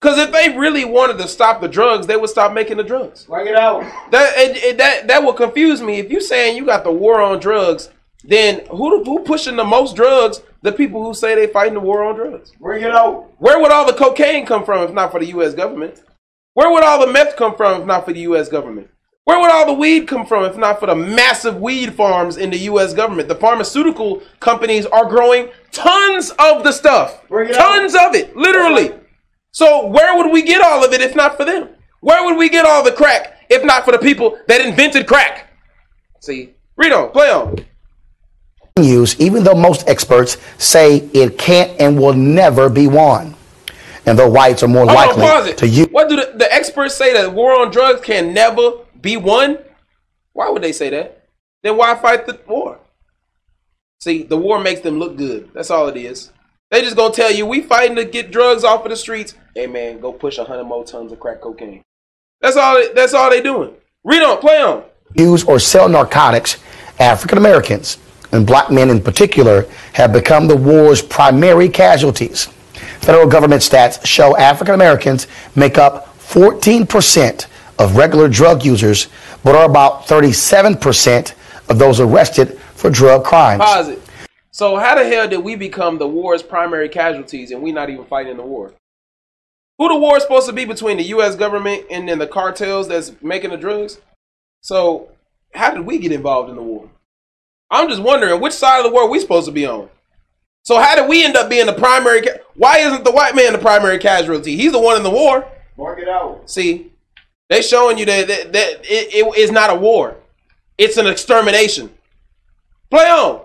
Because if they really wanted to stop the drugs, they would stop making the drugs. Bring it out. That it, it- that that will confuse me. If you saying you got the war on drugs, then who who pushing the most drugs? The people who say they fighting the war on drugs. Bring it out. Where would all the cocaine come from if not for the U.S. government? Where would all the meth come from if not for the U.S. government? Where would all the weed come from if not for the massive weed farms in the U.S. government? The pharmaceutical companies are growing tons of the stuff, Bring it tons of it, literally. So where would we get all of it if not for them? Where would we get all the crack if not for the people that invented crack? See, read on, play on. continues, even though most experts say it can't and will never be won. And though whites are more Hold on, likely to use What do the, the experts say that war on drugs can never be won? Why would they say that? Then why fight the war? See, the war makes them look good. That's all it is. They just gonna tell you we fighting to get drugs off of the streets. Hey man, go push a hundred more tons of crack cocaine. That's all. That's all they doing. Read on. Play on. Use or sell narcotics. African Americans and black men in particular have become the war's primary casualties. Federal government stats show African Americans make up 14% of regular drug users, but are about 37% of those arrested for drug crimes. Pause it. So how the hell did we become the war's primary casualties and we not even fighting the war? Who the war is supposed to be between the U.S. government and then the cartels that's making the drugs? So how did we get involved in the war? I'm just wondering which side of the war we supposed to be on. So how did we end up being the primary? Ca- Why isn't the white man the primary casualty? He's the one in the war. Mark it out. See, they showing you that that, that it, it is not a war; it's an extermination. Play on.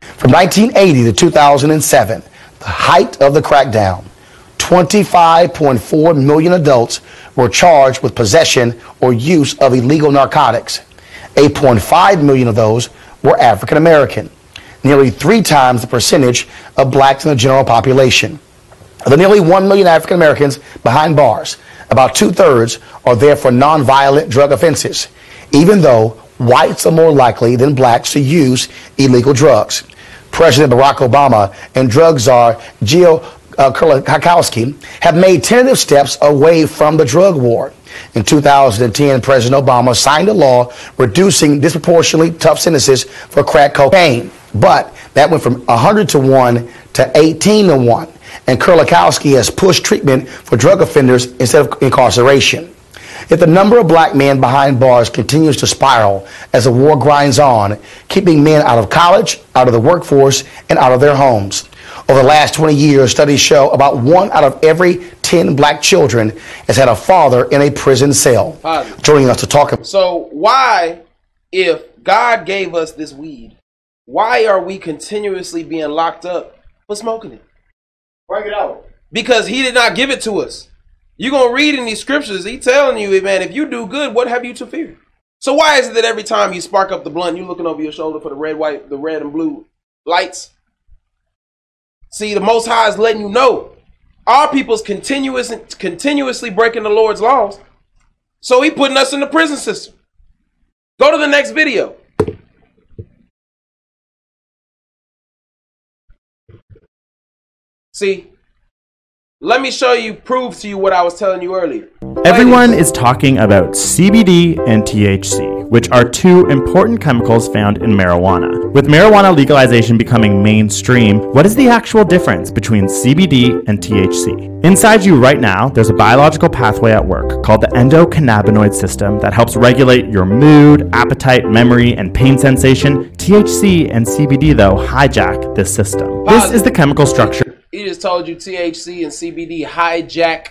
From 1980 to 2007, the height of the crackdown, 25.4 million adults were charged with possession or use of illegal narcotics. 8.5 million of those were African American, nearly three times the percentage of blacks in the general population. Of the nearly 1 million African Americans behind bars, about two thirds are there for nonviolent drug offenses, even though whites are more likely than blacks to use illegal drugs. President Barack Obama and drug czar Gio uh, Kerlikowske have made tentative steps away from the drug war. In 2010, President Obama signed a law reducing disproportionately tough sentences for crack cocaine. But that went from 100 to 1 to 18 to 1. And Kerlikowske has pushed treatment for drug offenders instead of incarceration. If the number of black men behind bars continues to spiral as the war grinds on, keeping men out of college, out of the workforce, and out of their homes. Over the last 20 years, studies show about one out of every 10 black children has had a father in a prison cell. Positive. Joining us to talk about So why, if God gave us this weed, why are we continuously being locked up for smoking it? Break it out. Because He did not give it to us. You're gonna read in these scriptures, He telling you, man, if you do good, what have you to fear? So why is it that every time you spark up the blunt, you're looking over your shoulder for the red, white, the red and blue lights? See, the Most High is letting you know our people's continuous, continuously breaking the Lord's laws. So He putting us in the prison system. Go to the next video. See, let me show you, prove to you what I was telling you earlier. Everyone is talking about CBD and THC, which are two important chemicals found in marijuana. With marijuana legalization becoming mainstream, what is the actual difference between CBD and THC? Inside you right now, there's a biological pathway at work called the endocannabinoid system that helps regulate your mood, appetite, memory, and pain sensation. THC and CBD, though, hijack this system. This is the chemical structure He just told you THC and CBD hijack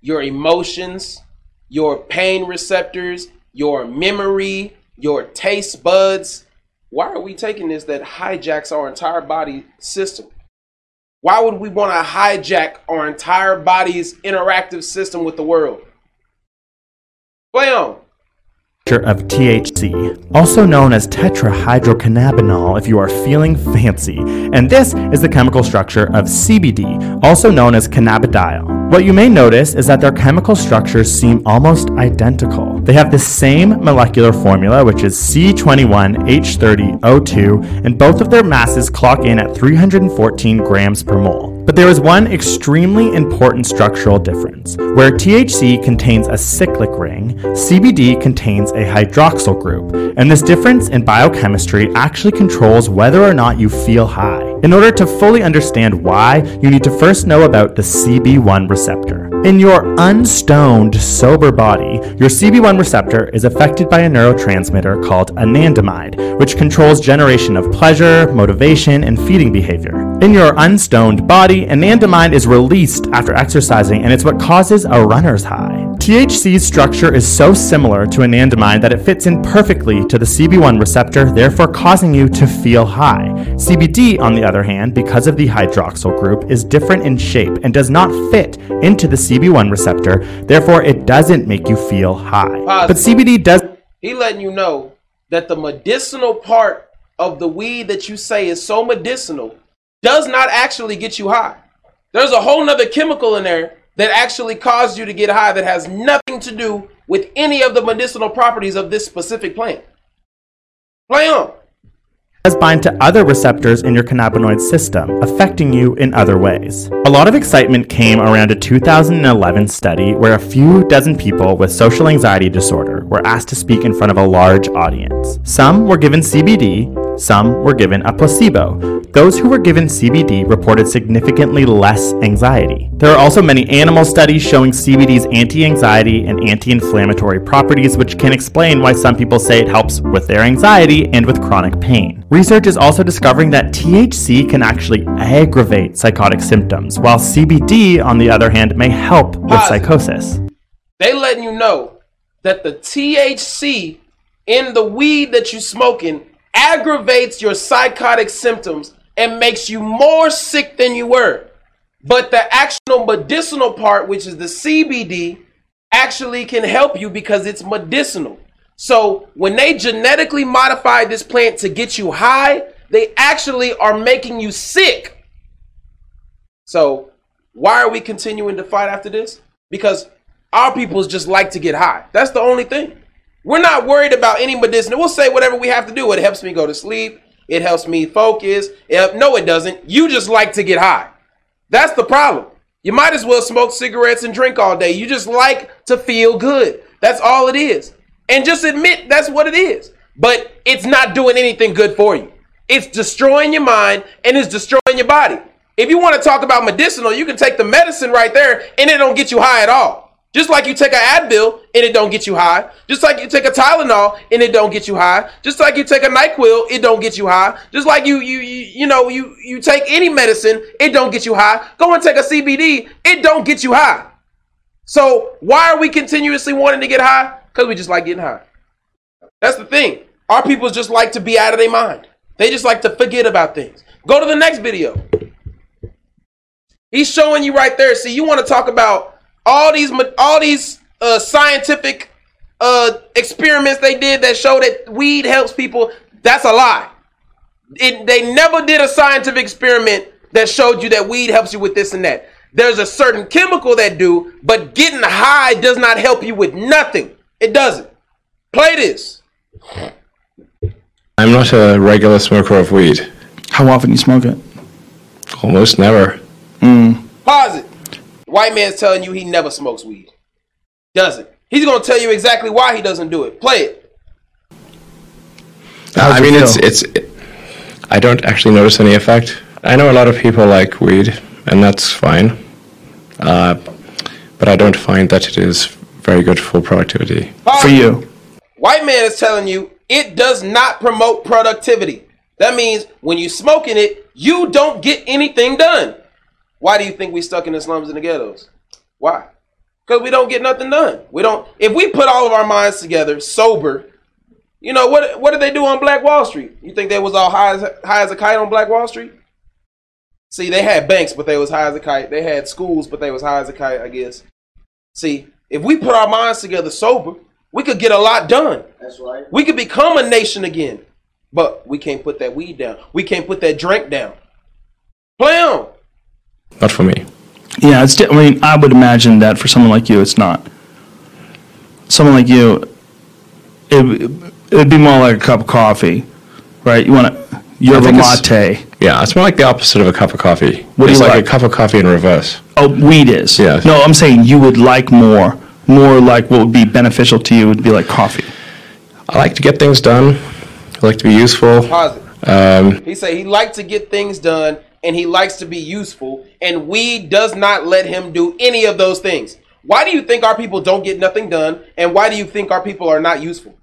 your emotions, your pain receptors, your memory, your taste buds. Why are we taking this that hijacks our entire body system? Why would we want to hijack our entire body's interactive system with the world? Play on. Of THC, also known as tetrahydrocannabinol if you are feeling fancy. And this is the chemical structure of CBD, also known as cannabidiol. What you may notice is that their chemical structures seem almost identical. They have the same molecular formula, which is C21H30O2, and both of their masses clock in at 314 grams per mole. But there is one extremely important structural difference. Where THC contains a cyclic ring, CBD contains a hydroxyl group, and this difference in biochemistry actually controls whether or not you feel high. In order to fully understand why, you need to first know about the CB1 receptor. In your unstoned, sober body, your CB1 receptor is affected by a neurotransmitter called anandamide, which controls generation of pleasure, motivation, and feeding behavior. In your unstoned body, anandamide is released after exercising, and it's what causes a runner's high. THC's structure is so similar to anandamide that it fits in perfectly to the CB1 receptor, therefore causing you to feel high. CBD, on the other hand, because of the hydroxyl group, is different in shape and does not fit into the CB1 receptor, therefore it doesn't make you feel high. But CBD does He letting you know that the medicinal part of the weed that you say is so medicinal does not actually get you high. There's a whole nother chemical in there that actually caused you to get high that has nothing to do with any of the medicinal properties of this specific plant. Play on. does bind to other receptors in your cannabinoid system, affecting you in other ways. A lot of excitement came around a 2011 study where a few dozen people with social anxiety disorder were asked to speak in front of a large audience. Some were given CBD, some were given a placebo. Those who were given CBD reported significantly less anxiety. There are also many animal studies showing CBD's anti anxiety and anti inflammatory properties, which can explain why some people say it helps with their anxiety and with chronic pain. Research is also discovering that THC can actually aggravate psychotic symptoms, while CBD, on the other hand, may help with psychosis. They letting you know that the THC in the weed that you're smoking aggravates your psychotic symptoms and makes you more sick than you were. But the actual medicinal part, which is the CBD, actually can help you because it's medicinal. So when they genetically modified this plant to get you high, they actually are making you sick. So why are we continuing to fight after this? Because our peoples just like to get high. That's the only thing. We're not worried about any medicinal. We'll say whatever we have to do. It helps me go to sleep. It helps me focus. It no, it doesn't. You just like to get high. That's the problem. You might as well smoke cigarettes and drink all day. You just like to feel good. That's all it is. And just admit that's what it is. But it's not doing anything good for you. It's destroying your mind and it's destroying your body. If you want to talk about medicinal, you can take the medicine right there and it don't get you high at all. Just like you take an Advil and it don't get you high. Just like you take a Tylenol and it don't get you high. Just like you take a NyQuil, it don't get you high. Just like you you you, you know you you take any medicine, it don't get you high. Go and take a CBD, it don't get you high. So why are we continuously wanting to get high? Because we just like getting high. That's the thing. Our people just like to be out of their mind. They just like to forget about things. Go to the next video. He's showing you right there. See, you want to talk about all these all these uh, scientific uh, experiments they did that show that weed helps people. That's a lie. It, they never did a scientific experiment that showed you that weed helps you with this and that. There's a certain chemical that do, but getting high does not help you with nothing. It doesn't. Play this. I'm not a regular smoker of weed. How often you smoke it? Almost never. Pause it. White man's telling you he never smokes weed. Doesn't. He's gonna tell you exactly why he doesn't do it. Play it. How's I it mean, it's feel? it's. I don't actually notice any effect. I know a lot of people like weed, and that's fine. Uh, but I don't find that it is very good for productivity. Pause For you. White man is telling you it does not promote productivity. That means when you smoking it, you don't get anything done. Why do you think we stuck in the slums and the ghettos? Why? Because we don't get nothing done. We don't. If we put all of our minds together, sober, you know what? What did they do on Black Wall Street? You think they was all high as high as a kite on Black Wall Street? See, they had banks, but they was high as a kite. They had schools, but they was high as a kite. I guess. See, if we put our minds together sober, we could get a lot done. That's right. We could become a nation again. But we can't put that weed down. We can't put that drink down. Play on. Not for me. Yeah, it's. di- I mean, I would imagine that for someone like you, it's not. Someone like you, it it'd be more like a cup of coffee, right? You want to yerba think it's- mate. Yeah, it's more like the opposite of a cup of coffee. What do it's you like, like? a cup of coffee in reverse. Oh, weed is. Yeah. No, I'm saying you would like more, more like what would be beneficial to you would be like coffee. I like to get things done. I like to be useful. Pause it. Um, He said he liked to get things done and he likes to be useful, and weed does not let him do any of those things. Why do you think our people don't get nothing done, and why do you think our people are not useful?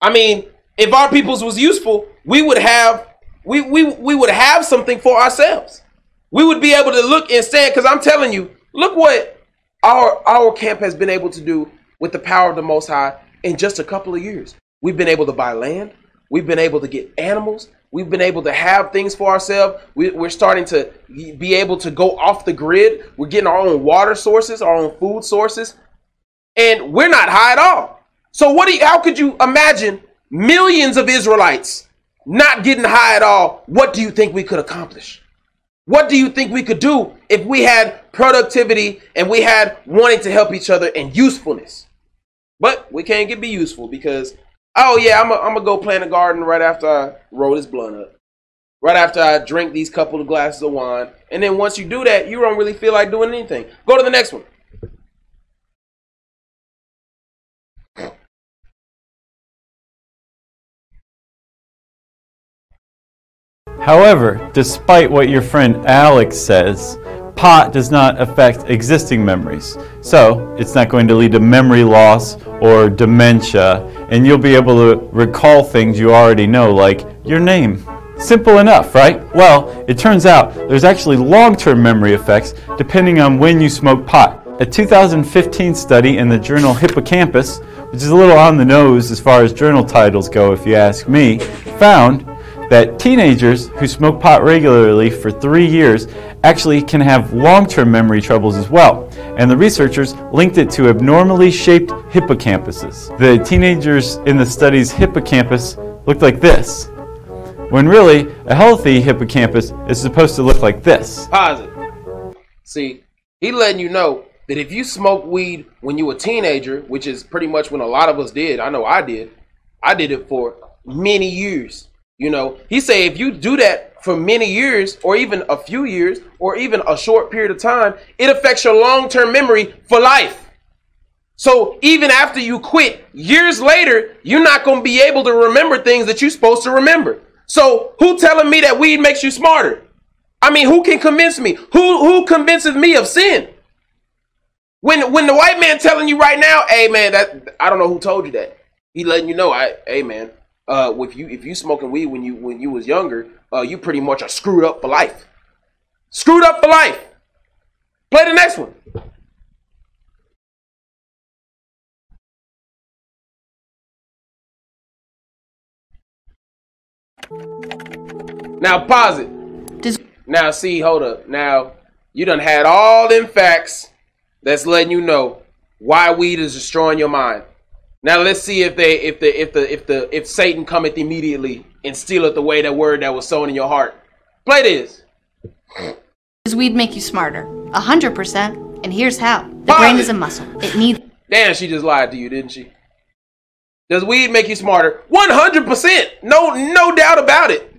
I mean, if our peoples was useful, we would have we we we would have something for ourselves. We would be able to look and stand because I'm telling you, look what our our camp has been able to do with the power of the Most High in just a couple of years. We've been able to buy land. We've been able to get animals. We've been able to have things for ourselves. We, we're starting to be able to go off the grid. We're getting our own water sources, our own food sources, and we're not high at all. So what do you, how could you imagine millions of Israelites not getting high at all? What do you think we could accomplish? What do you think we could do if we had productivity and we had wanting to help each other and usefulness? But we can't get be useful because, oh yeah, I'm going to go plant a garden right after I roll this blunt up. Right after I drink these couple of glasses of wine. And then once you do that, you don't really feel like doing anything. Go to the next one. However, despite what your friend Alex says, pot does not affect existing memories. So, it's not going to lead to memory loss or dementia, and you'll be able to recall things you already know, like your name. Simple enough, right? Well, it turns out there's actually long term memory effects depending on when you smoke pot. A 2015 study in the journal Hippocampus, which is a little on the nose as far as journal titles go, if you ask me, found that teenagers who smoke pot regularly for three years actually can have long term memory troubles as well. And the researchers linked it to abnormally shaped hippocampuses. The teenagers in the study's hippocampus looked like this, when really a healthy hippocampus is supposed to look like this. Positive. See, he letting you know that if you smoke weed when you were a teenager, which is pretty much when a lot of us did, I know I did. I did it for many years. You know, he say if you do that for many years, or even a few years, or even a short period of time, it affects your long-term memory for life. So even after you quit, years later, you're not going to be able to remember things that you're supposed to remember. So who telling me that weed makes you smarter? I mean, who can convince me? Who who convinces me of sin? When when the white man telling you right now, hey man, that I don't know who told you that. He letting you know, I hey man, uh, if you if you smoking weed when you when you was younger, uh, you pretty much are screwed up for life. Screwed up for life. Play the next one. Now pause it. Does Now see, hold up. Now you done had all them facts that's letting you know why weed is destroying your mind. Now let's see if they if the if the if the if Satan cometh immediately and stealeth away that word that was sown in your heart. Play this. does weed make you smarter? A hundred percent. And here's how. The brain is a muscle. It needs Damn, she just lied to you, didn't she? Does weed make you smarter? One hundred percent. No, no doubt about it.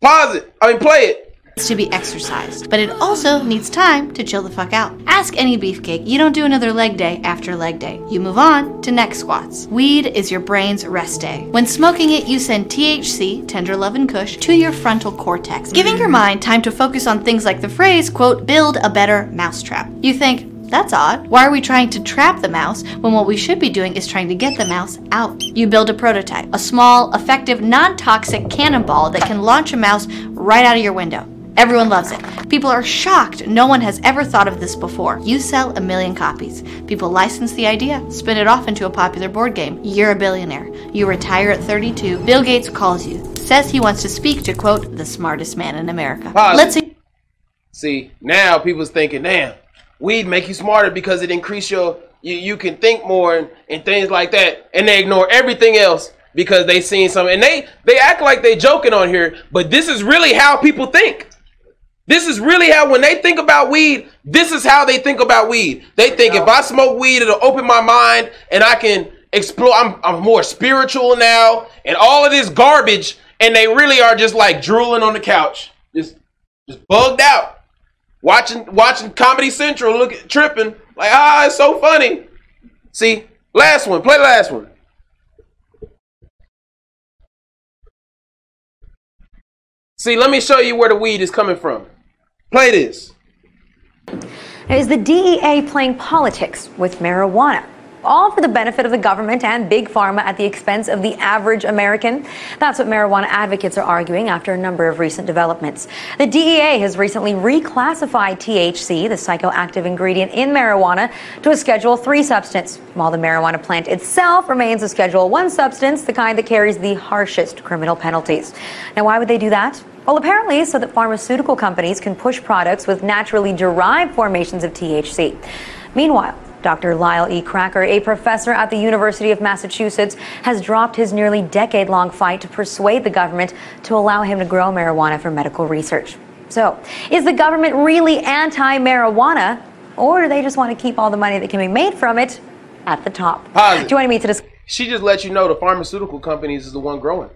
Pause it. I mean, play it. To be exercised, but it also needs time to chill the fuck out. Ask any beefcake. You don't do another leg day after leg day. You move on to neck squats. Weed is your brain's rest day. When smoking it, you send THC, tender love and kush, to your frontal cortex, giving your mind time to focus on things like the phrase, quote, build a better mousetrap. You think, that's odd. Why are we trying to trap the mouse when what we should be doing is trying to get the mouse out? You build a prototype, a small, effective, non toxic cannonball that can launch a mouse right out of your window. Everyone loves it. People are shocked no one has ever thought of this before. You sell a million copies. People license the idea, spin it off into a popular board game. You're a billionaire. You retire at 32. Bill Gates calls you, says he wants to speak to, quote, the smartest man in America. Pause. Let's see. See, now people's thinking, damn, weed make you smarter because it increase your you, you can think more and, and things like that. And they ignore everything else because they seen something. And they they act like they joking on here, but this is really how people think. This is really how when they think about weed, this is how they think about weed. They think if I smoke weed, it'll open my mind and I can explore. I'm, I'm more spiritual now and all of this garbage. And they really are just like drooling on the couch, just just bugged out watching watching Comedy Central, look at tripping like ah, it's so funny. See, last one, play the last one. See, let me show you where the weed is coming from. Play this. Is the DEA playing politics with marijuana? All for the benefit of the government and big pharma at the expense of the average American. That's what marijuana advocates are arguing after a number of recent developments. The DEA has recently reclassified THC, the psychoactive ingredient in marijuana, to a Schedule 3 substance, while the marijuana plant itself remains a Schedule 1 substance, the kind that carries the harshest criminal penalties. Now, why would they do that? Well, apparently, so that pharmaceutical companies can push products with naturally derived formations of THC. Meanwhile, Dr. Lyle E. Craker, a professor at the University of Massachusetts, has dropped his nearly decade long fight to persuade the government to allow him to grow marijuana for medical research. So, is the government really anti marijuana, or do they just want to keep all the money that can be made from it at the top? Positive. Joining me to discuss. She just let you know the pharmaceutical companies is the one growing.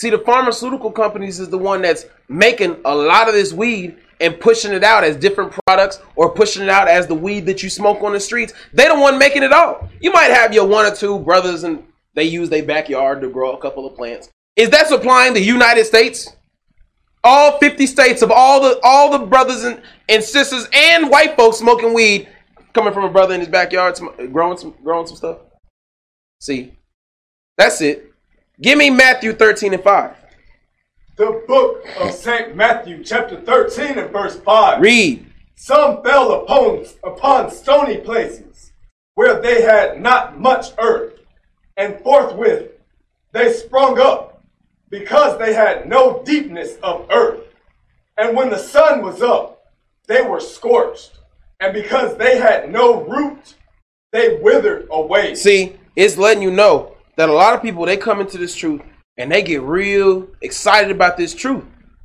See, the pharmaceutical companies is the one that's making a lot of this weed and pushing it out as different products or pushing it out as the weed that you smoke on the streets. They the one making it all. You might have your one or two brothers and they use their backyard to grow a couple of plants. Is that supplying the United States? All 50 states of all the all the brothers and, and sisters and white folks smoking weed coming from a brother in his backyard growing some growing some stuff. See, that's it. Give me Matthew 13 and 5. The book of St. Matthew, chapter 13 and verse 5. Read. Some fell upon, upon stony places where they had not much earth, and forthwith they sprung up because they had no deepness of earth. And when the sun was up, they were scorched, and because they had no root, they withered away. See, it's letting you know that a lot of people they come into this truth and they get real excited about this truth.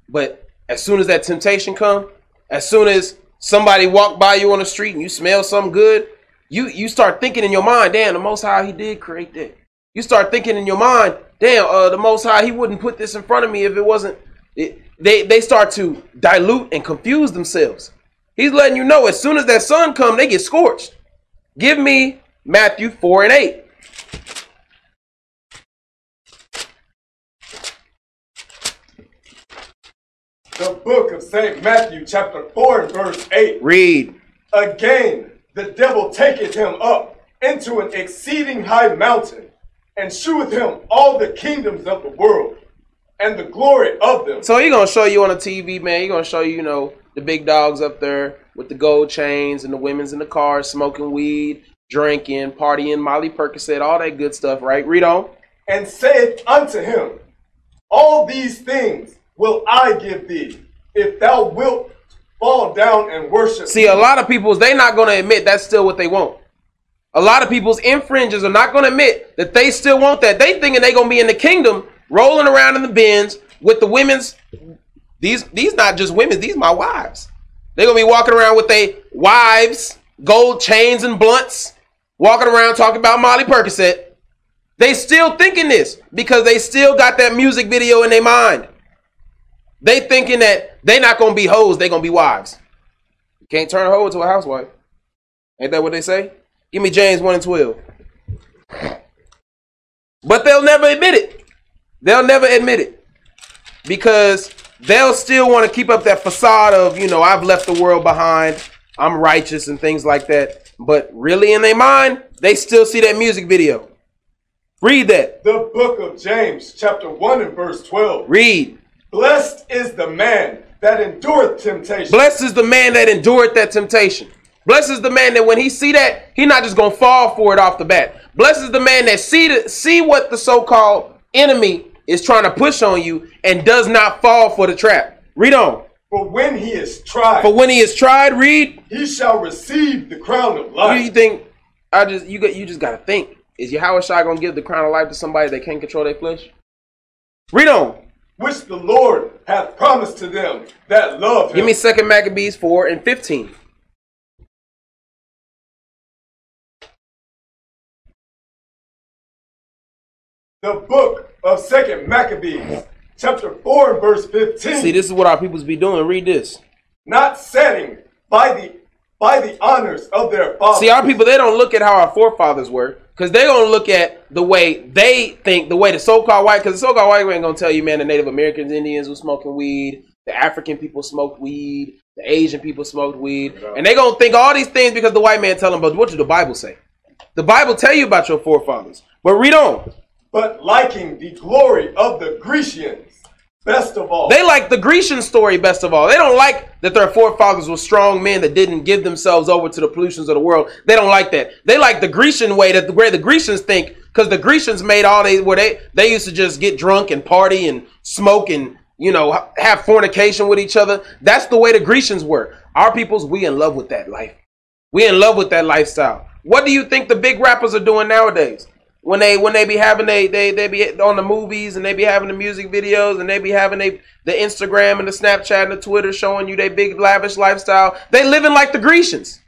But as soon as that temptation come, as soon as somebody walk by you on the street and you smell something good, you you start thinking in your mind, damn, the Most High He did create that. You start thinking in your mind, damn, uh, the Most High He wouldn't put this in front of me if it wasn't. It, they they start to dilute and confuse themselves. He's letting you know as soon as that sun come, they get scorched. Give me Matthew four and eight. The book of St. Matthew, chapter 4 and verse 8. Read. Again, the devil taketh him up into an exceeding high mountain, and sheweth him all the kingdoms of the world, and the glory of them. So he gonna show you on the TV, man. He gonna show you, you know, the big dogs up there with the gold chains and the women's in the cars smoking weed, drinking, partying, Molly Percocet, all that good stuff, right? Read on. And saith unto him, All these things will I give thee, if thou wilt fall down and worship See, a lot of people's they're not gonna admit that's still what they want. A lot of people's infringers are not gonna admit that they still want that. They thinking they gonna be in the kingdom, rolling around in the bins with the women's. These these not just women, these my wives. They're gonna be walking around with their wives, gold chains and blunts, walking around talking about Molly Percocet. They still thinking this because they still got that music video in their mind. They thinking that they not gonna be hoes, they gonna be wives. You can't turn a hoe into a housewife. Ain't that what they say? Give me James 1 and 12. But they'll never admit it. They'll never admit it. Because they'll still want to keep up that facade of, you know, I've left the world behind. I'm righteous and things like that. But really in their mind, they still see that music video. Read that. The book of James, chapter 1 and verse 12. Read. Blessed is the man that endureth temptation. Blessed is the man that endured that temptation. Blessed is the man that when he see that, he not just gonna fall for it off the bat. Blessed is the man that see the, see what the so-called enemy is trying to push on you and does not fall for the trap. Read on. For when he is tried, For when he is tried, read. he shall receive the crown of life. you think I just you got you just gotta think. Is Yahawashi gonna give the crown of life to somebody that can't control their flesh? Read on. Which the Lord hath promised to them that love him. Give me Second Maccabees four and fifteen. the book of Second Maccabees, chapter 4 and verse 15. See, this is what our peoples be doing. Read this. not setting by the by the honors of their fathers. See, our people they don't look at how our forefathers were, because they're gonna look at the way they think, the way the so-called white, because the so-called white ain't gonna tell you, man, the Native Americans, Indians were smoking weed, the African people smoked weed, the Asian people smoked weed, and they gonna think all these things because the white man tell them. But what did the Bible say? The Bible tell you about your forefathers. But read on. but liking the glory of the Grecians best of all. They like the Grecian story best of all. They don't like that their forefathers were strong men that didn't give themselves over to the pollutions of the world. They don't like that. They like the Grecian way that where the Grecians think because the Grecians made all they where they they used to just get drunk and party and smoke and you know have fornication with each other. That's the way the Grecians were. Our peoples, we in love with that life. We in love with that lifestyle. What do you think the big rappers are doing nowadays? When they when they be having they they they be on the movies and they be having the music videos and they be having they the Instagram and the Snapchat and the Twitter showing you their big lavish lifestyle. They living like the Grecians.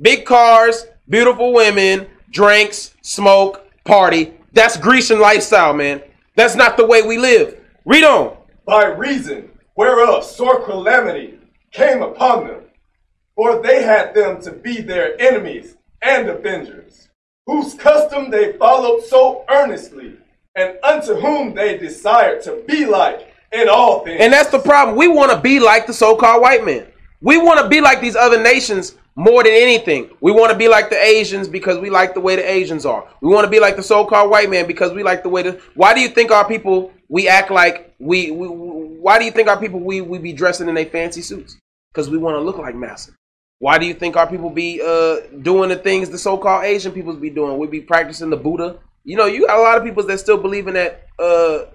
Big cars, beautiful women, drinks, smoke, party. That's Grecian lifestyle, man. That's not the way we live. Read on. By reason whereof sore calamity came upon them, for they had them to be their enemies and avengers, whose custom they followed so earnestly, and unto whom they desired to be like in all things. And that's the problem. We want to be like the so-called white man. We want to be like these other nations more than anything. We want to be like the Asians because we like the way the Asians are. We want to be like the so-called white man because we like the way the. Why do you think our people we act like we? we why do you think our people we we be dressing in their fancy suits? Because we want to look like massa. Why do you think our people be uh doing the things the so-called Asian peoples be doing? We be practicing the Buddha. You know, you got a lot of people that still believe in that uh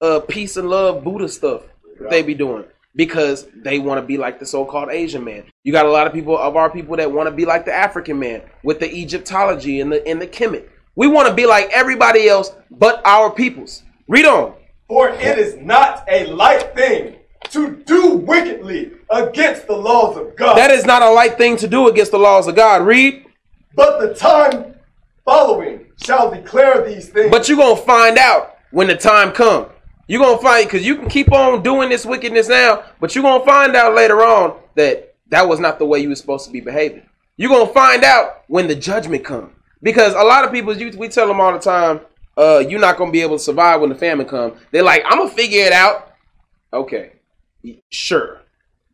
uh peace and love Buddha stuff that they be doing because they want to be like the so-called Asian man. You got a lot of people of our people that want to be like the African man with the Egyptology and the and the Kemet. We want to be like everybody else but our peoples. Read on. For it is not a light thing to do wickedly against the laws of God. That is not a light thing to do against the laws of God. Read. But the time following shall declare these things. But you're going to find out when the time comes. You're going to find, because you can keep on doing this wickedness now, but you're going to find out later on that that was not the way you were supposed to be behaving. You're going to find out when the judgment comes. Because a lot of people, we tell them all the time, uh, you're not going to be able to survive when the famine comes. They're like, I'm going to figure it out. Okay, sure.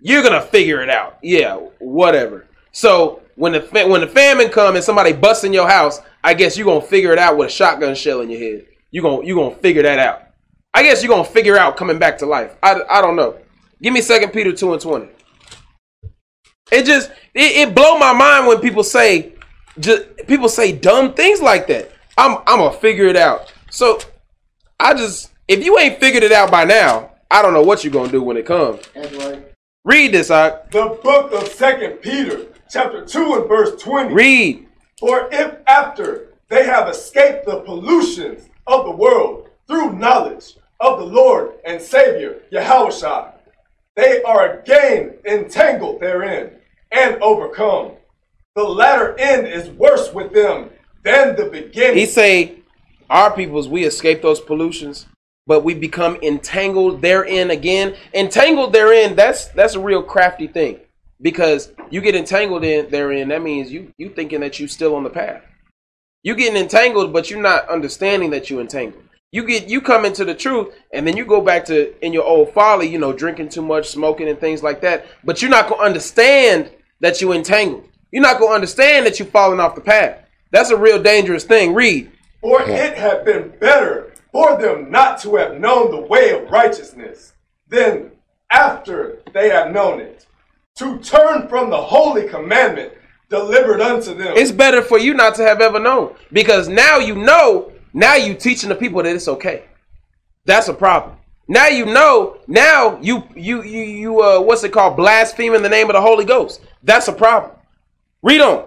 You're to figure it out. Yeah, whatever. So when the fa- when the famine come and somebody busts in your house, I guess you're gonna figure it out with a shotgun shell in your head. You're gonna you gonna figure that out. I guess you're gonna figure out coming back to life. I, I don't know. Give me Second Peter two and twenty. It just it, it blow my mind when people say just people say dumb things like that. I'm I'm gonna figure it out. So I just if you ain't figured it out by now, I don't know what you're gonna do when it comes. That's right. Read this, I The book of Second Peter, chapter 2 and verse 20. read. For if after they have escaped the pollutions of the world through knowledge of the Lord and Savior, Yahushua, they are again entangled therein and overcome. The latter end is worse with them than the beginning. He say, our peoples, we escape those pollutions, but we become entangled therein again. Entangled therein, that's that's a real crafty thing. Because you get entangled in therein, that means you you thinking that you still on the path. You getting entangled, but you're not understanding that you entangled. You get you come into the truth, and then you go back to in your old folly, you know, drinking too much, smoking, and things like that. But you're not gonna understand that you entangled. You're not gonna understand that you're falling off the path. That's a real dangerous thing. Read. Or it had been better for them not to have known the way of righteousness then after they have known it, to turn from the holy commandment delivered unto them. It's better for you not to have ever known because now you know. Now you teaching the people that it's okay. That's a problem. Now you know. Now you you you you uh what's it called? Blaspheming the name of the Holy Ghost. That's a problem. Read on.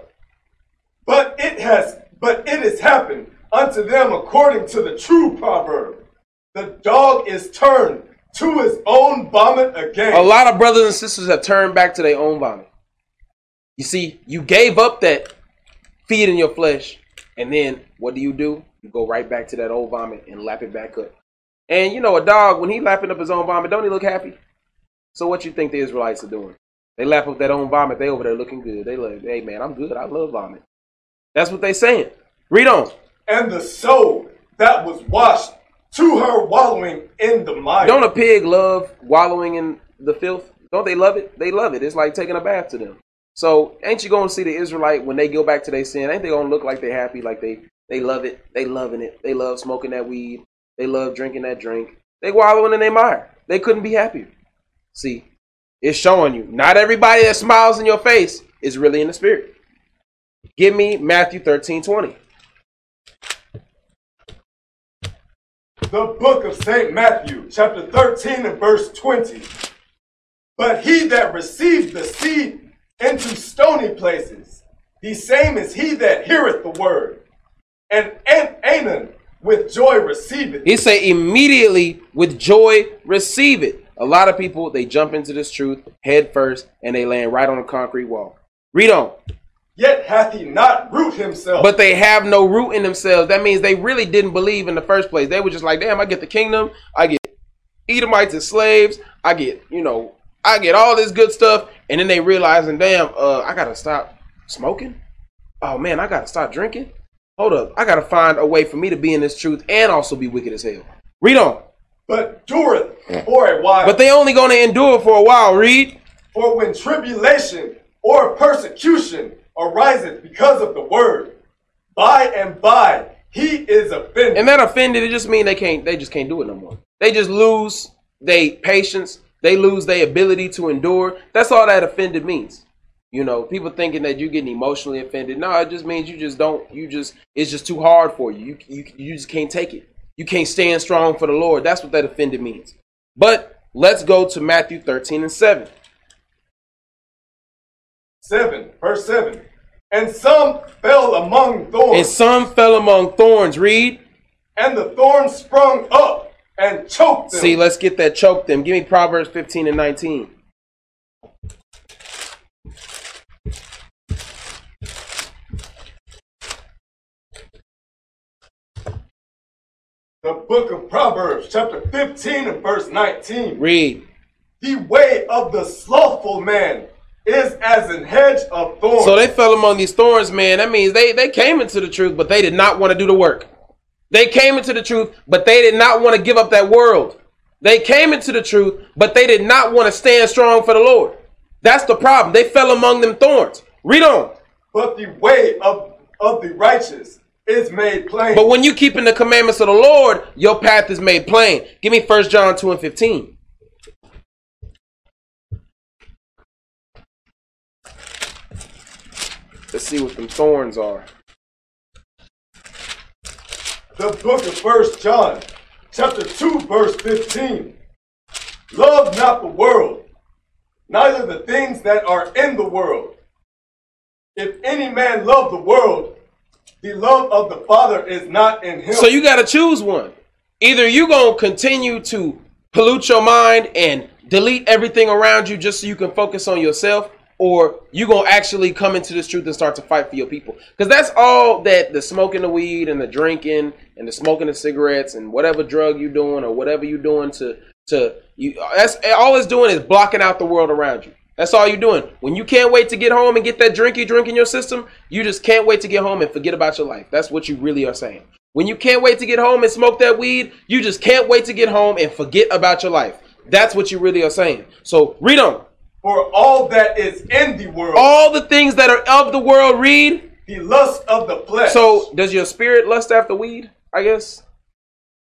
But it has but it has happened unto them according to the true proverb. The dog is turned to his own vomit again. A lot of brothers and sisters have turned back to their own vomit. You see, you gave up that feeding your flesh, and then what do you do? You go right back to that old vomit and lap it back up. And you know, a dog when he lapping up his own vomit, don't he look happy? So what you think the Israelites are doing? They lap up that own vomit. They over there looking good. They like, hey man, I'm good. I love vomit. That's what they saying. Read on. And the soul that was washed to her wallowing in the mire. Don't a pig love wallowing in the filth? Don't they love it? They love it. It's like taking a bath to them. So ain't you gonna see the Israelite when they go back to their sin? Ain't they gonna look like they happy, like they they love it, they loving it, they love smoking that weed, they love drinking that drink. They wallowing in their mire. They couldn't be happier. See, it's showing you not everybody that smiles in your face is really in the spirit. Give me Matthew 13, 20. The book of St. Matthew, chapter 13 and verse 20. But he that received the seed into stony places, the same is he that heareth the word, and, Anan with joy receive it. He say immediately with joy receive it. A lot of people they jump into this truth head first and they land right on a concrete wall. Read on. Yet hath he not root himself. But they have no root in themselves. That means they really didn't believe in the first place. They were just like, damn, I get the kingdom, I get Edomites as slaves, I get, you know, I get all this good stuff, and then they realizing, damn, uh, I gotta stop smoking. Oh man, I gotta stop drinking. Hold up, I gotta find a way for me to be in this truth and also be wicked as hell. Read on. but dureth for a while. But they only gonna endure for a while. Read. For when tribulation or persecution ariseth because of the word, by and by he is offended. And that offended, it just mean they can't. They just can't do it no more. They just lose they patience. They lose their ability to endure. That's all that offended means. You know, people thinking that you're getting emotionally offended. No, it just means you just don't. You just it's just too hard for you. You you, you just can't take it. You can't stand strong for the Lord. That's what that offended means. But let's go to Matthew 13 and 7. 7, verse 7. And some fell among thorns. And some fell among thorns. Read. And the thorns sprung up and choked them. See, let's get that choke them. Give me Proverbs 15 and 19. The book of Proverbs, chapter 15 and verse 19. Read. The way of the slothful man is as an hedge of thorns. So they fell among these thorns, man. That means they, they came into the truth, but they did not want to do the work. They came into the truth, but they did not want to give up that world. They came into the truth, but they did not want to stand strong for the Lord. That's the problem. They fell among them thorns. Read on. but the way of, of the righteous is made plain. But when you keep in the commandments of the Lord, your path is made plain. Give me 1 John 2 and 15. Let's see what them thorns are. the book of First John, chapter 2, verse 15. Love not the world, neither the things that are in the world. If any man love the world, the love of the Father is not in him. So you got to choose one. Either you going to continue to pollute your mind and delete everything around you just so you can focus on yourself, or you to actually come into this truth and start to fight for your people. Because that's all that the smoking the weed and the drinking and the smoking the cigarettes and whatever drug you're doing or whatever you're doing to to you that's all it's doing is blocking out the world around you. That's all you're doing. When you can't wait to get home and get that drinky drink in your system, you just can't wait to get home and forget about your life. That's what you really are saying. When you can't wait to get home and smoke that weed, you just can't wait to get home and forget about your life. That's what you really are saying. So read on. For all that is in the world, All the things that are of the world, read. the lust of the flesh. So does your spirit lust after weed, I guess?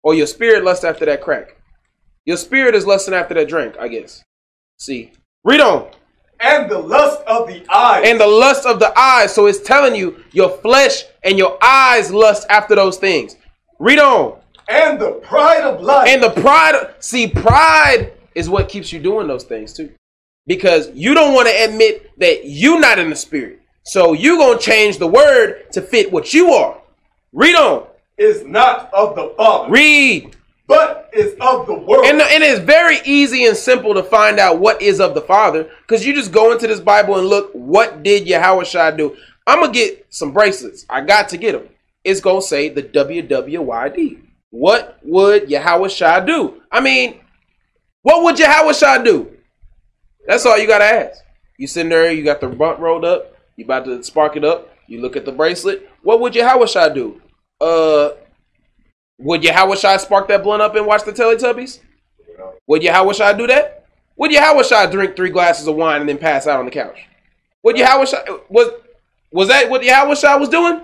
Or your spirit lust after that crack? Your spirit is lusting after that drink, I guess. See. Read on. and the lust of the eyes. and the lust of the eyes. So it's telling you your flesh and your eyes lust after those things. Read on. and the pride of life. And the pride, see, pride is what keeps you doing those things too. Because you don't want to admit that you're not in the spirit. So you're going to change the word to fit what you are. Read on. is not of the Father, Read. but is of the world. And, and it's very easy and simple to find out what is of the Father because you just go into this Bible and look, what did Yahawashi do? I'm going to get some bracelets. I got to get them. It's going to say the WWYD. What would Yahawashi do? I mean, what would Yahawashi do? That's all you got to ask. You sitting there, you got the bunt rolled up, you about to spark it up, you look at the bracelet. What would Yahawashi do? Uh, would Yahawashi spark that blunt up and watch the Teletubbies? Would Yahawashi do that? Would Yahawashi drink three glasses of wine and then pass out on the couch? Would Yahawashi was was that what Yahawashi was doing?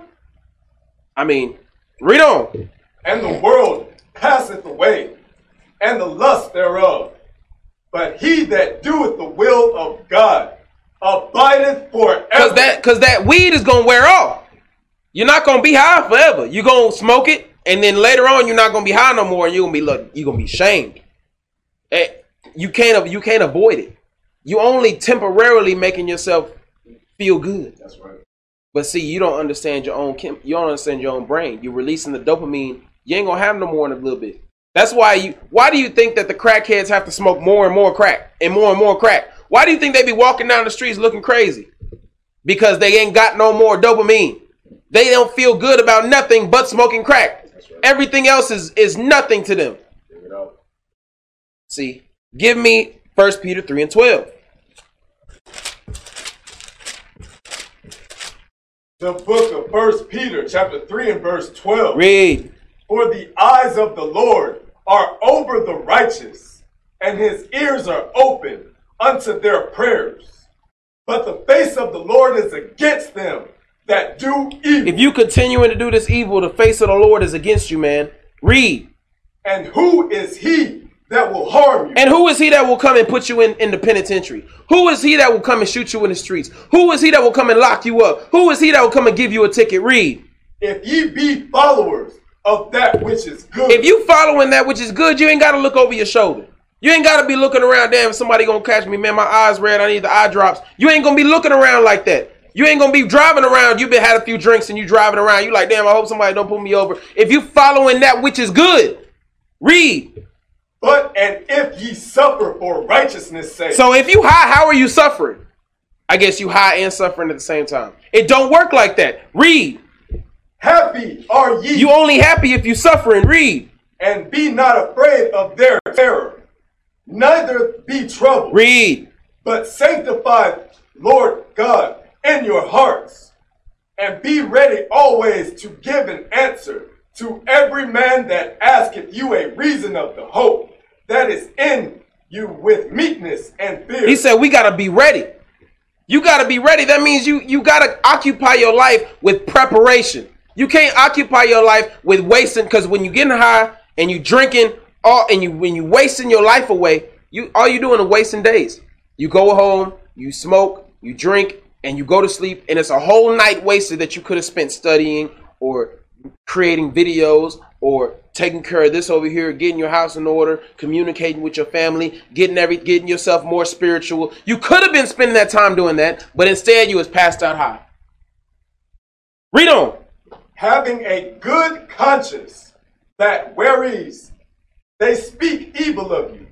I mean, read on. and the world passeth away, and the lust thereof. But he that doeth the will of God abideth forever. Cause that cause that weed is gonna wear off. You're not gonna be high forever. You're gonna smoke it, and then later on you're not gonna be high no more, and you're gonna be look, you're gonna be shamed. You can't you can't avoid it. You only temporarily making yourself feel good. That's right. But see, you don't understand your own chem- you don't understand your own brain. You're releasing the dopamine. You ain't gonna have no more in a little bit. That's why you. Why do you think that the crackheads have to smoke more and more crack and more and more crack? Why do you think they be walking down the streets looking crazy? Because they ain't got no more dopamine. They don't feel good about nothing but smoking crack. Everything else is is nothing to them. See, give me First Peter three and twelve. The book of First Peter, chapter 3 and verse 12. Read. For the eyes of the Lord are over the righteous, and his ears are open unto their prayers. But the face of the Lord is against them that do evil. If you continuing to do this evil, the face of the Lord is against you, man. Read. And who is he that will harm you? And who is he that will come and put you in, in the penitentiary? Who is he that will come and shoot you in the streets? Who is he that will come and lock you up? Who is he that will come and give you a ticket? Read. If ye be followers of that which is good. If you following that which is good, you ain't got to look over your shoulder. You ain't got to be looking around, damn, somebody gonna catch me, man, my eyes red, I need the eye drops. You ain't gonna be looking around like that. You ain't gonna be driving around. You've been had a few drinks and you driving around. You like, damn, I hope somebody don't pull me over. If you following that which is good, read. But and if ye suffer for righteousness' sake. So if you high, how are you suffering? I guess you high and suffering at the same time. It don't work like that. Read. Happy are ye. You only happy if you suffer and Read. And be not afraid of their terror. Neither be troubled. Read. But sanctify Lord God in your hearts. And be ready always to give an answer to every man that asketh you a reason of the hope that is in you with meekness and fear. He said we gotta be ready. You gotta be ready. That means you you gotta occupy your life with preparation. You can't occupy your life with wasting because when you getting high and you drinking all and you when you wasting your life away, you all you doing is wasting days. You go home, you smoke, you drink, and you go to sleep, and it's a whole night wasted that you could have spent studying or creating videos or taking care of this over here, getting your house in order, communicating with your family, getting every getting yourself more spiritual. You could have been spending that time doing that, but instead you was passed out high. Read on. Having a good conscience that whereas they speak evil of you,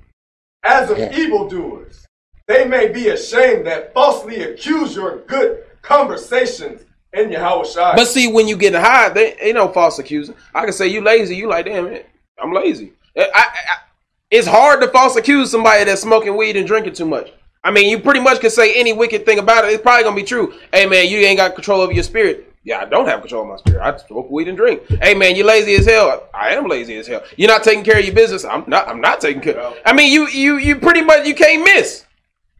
as of evildoers, they may be ashamed that falsely accuse your good conversations in Yahushua. But see, when you get high, they ain't no false accusing. I can say you lazy. You like, damn it, I'm lazy. I, I, I- it's hard to false accuse somebody that's smoking weed and drinking too much. I mean, you pretty much can say any wicked thing about it. It's probably gonna be true. Hey man, you ain't got control over your spirit. Yeah, I don't have control of my spirit. I smoke weed and drink. Hey man, you're lazy as hell. I am lazy as hell. You're not taking care of your business. I'm not. I'm not taking care. I mean, you you you pretty much you can't miss.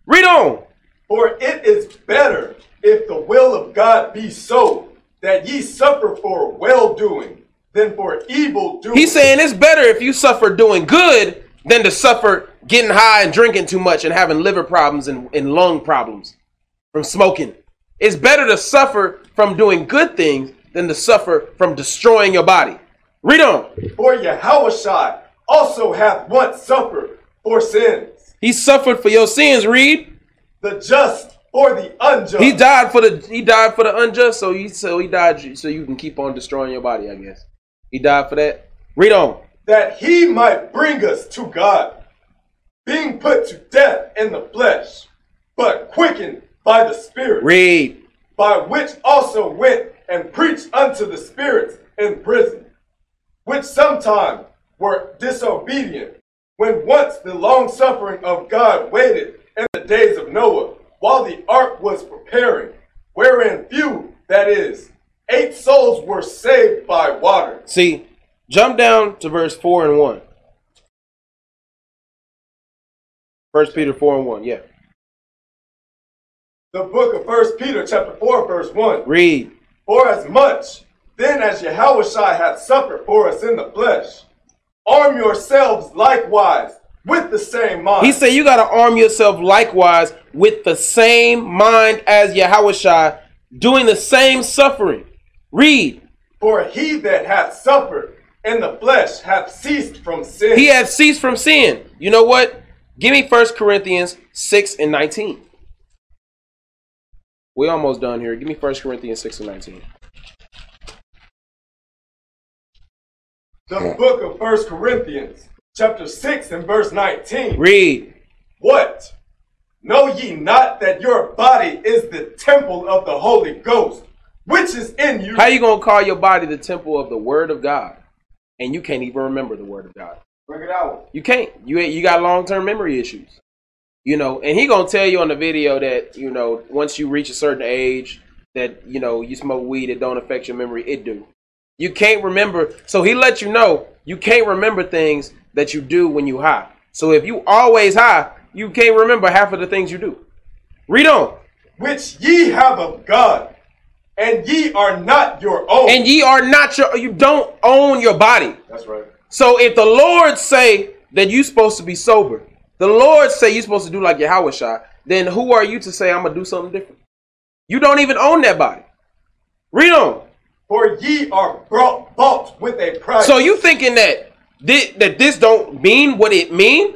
Read on. For it is better if the will of God be so that ye suffer for well doing than for evil doing. He's saying it's better if you suffer doing good than to suffer getting high and drinking too much and having liver problems and, and lung problems from smoking. It's better to suffer from doing good things than to suffer from destroying your body. Read on. For Yahushua also hath once suffered for sins, He suffered for your sins. Read. the just for the unjust. He died for the he died for the unjust. So he so he died so you can keep on destroying your body. I guess he died for that. Read on. that he might bring us to God, being put to death in the flesh, but quickened by the Spirit, Read. by which also went and preached unto the spirits in prison, which sometime were disobedient, when once the long suffering of God waited in the days of Noah, while the ark was preparing, wherein few, that is, eight souls were saved by water. See, jump down to verse four and one. First Peter four and one. Yeah. The book of First Peter, chapter 4, verse 1. Read. For as much then as Yahushua hath suffered for us in the flesh, arm yourselves likewise with the same mind. He said you got to arm yourself likewise with the same mind as Yahushua, doing the same suffering. Read. For he that hath suffered in the flesh hath ceased from sin. He hath ceased from sin. You know what? Give me First Corinthians 6 and 19. We almost done here. Give me 1 Corinthians 6 and 19. The book of First Corinthians, chapter 6 and verse 19. Read. What? Know ye not that your body is the temple of the Holy Ghost, which is in you? How you gonna call your body the temple of the Word of God, and you can't even remember the Word of God? Bring it out. You can't. You you got long term memory issues. You know, and he gonna tell you on the video that you know once you reach a certain age that you know you smoke weed it don't affect your memory. It do. You can't remember. So he let you know you can't remember things that you do when you high. So if you always high, you can't remember half of the things you do. Read on. Which ye have of God, and ye are not your own. And ye are not your. You don't own your body. That's right. So if the Lord say that you supposed to be sober, the Lord say you're supposed to do like Yahawashi, then who are you to say I'm gonna do something different? You don't even own that body. Read on. For ye are brought bought with a price. So you thinking that thi- that this don't mean what it mean?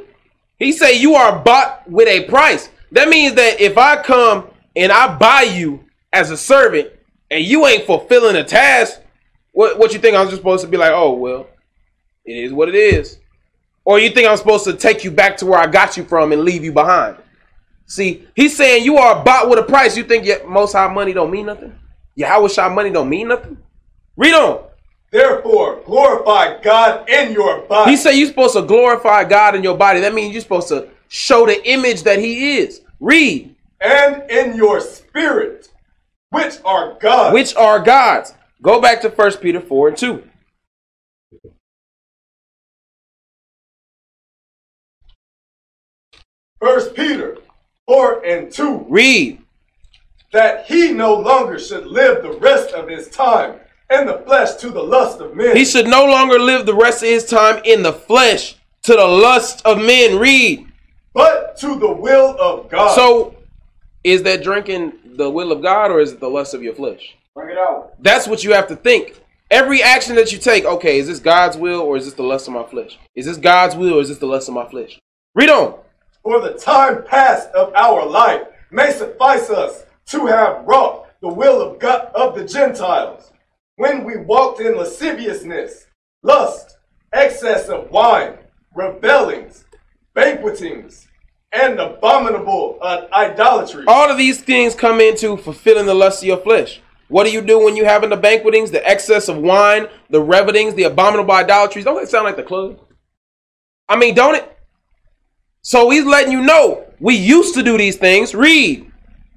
He say you are bought with a price. That means that if I come and I buy you as a servant and you ain't fulfilling a task, what what you think I'm just supposed to be like? Oh well, it is what it is. Or you think I'm supposed to take you back to where I got you from and leave you behind? See, he's saying you are bought with a price. You think your most high money don't mean nothing? Yahawashi money don't mean nothing? Read on. Therefore, glorify God in your body. He said you're supposed to glorify God in your body. That means you're supposed to show the image that He is. Read. And in your spirit, which are God. Which are God's. Go back to 1 Peter 4 and 2. First Peter 4 and 2. Read. That he no longer should live the rest of his time in the flesh to the lust of men. He should no longer live the rest of his time in the flesh to the lust of men. Read. But to the will of God. So, is that drinking the will of God or is it the lust of your flesh? Bring it out. That's what you have to think. Every action that you take, okay, is this God's will or is this the lust of my flesh? Is this God's will or is this the lust of my flesh? Read on. For the time past of our life may suffice us to have wrought the will of God of the Gentiles, when we walked in lasciviousness, lust, excess of wine, rebellings, banquetings, and abominable uh, idolatry. All of these things come into fulfilling the lust of your flesh. What do you do when you having the banquetings, the excess of wine, the revelings, the abominable idolatries? Don't that sound like the club? I mean, don't it? So he's letting you know we used to do these things. Read.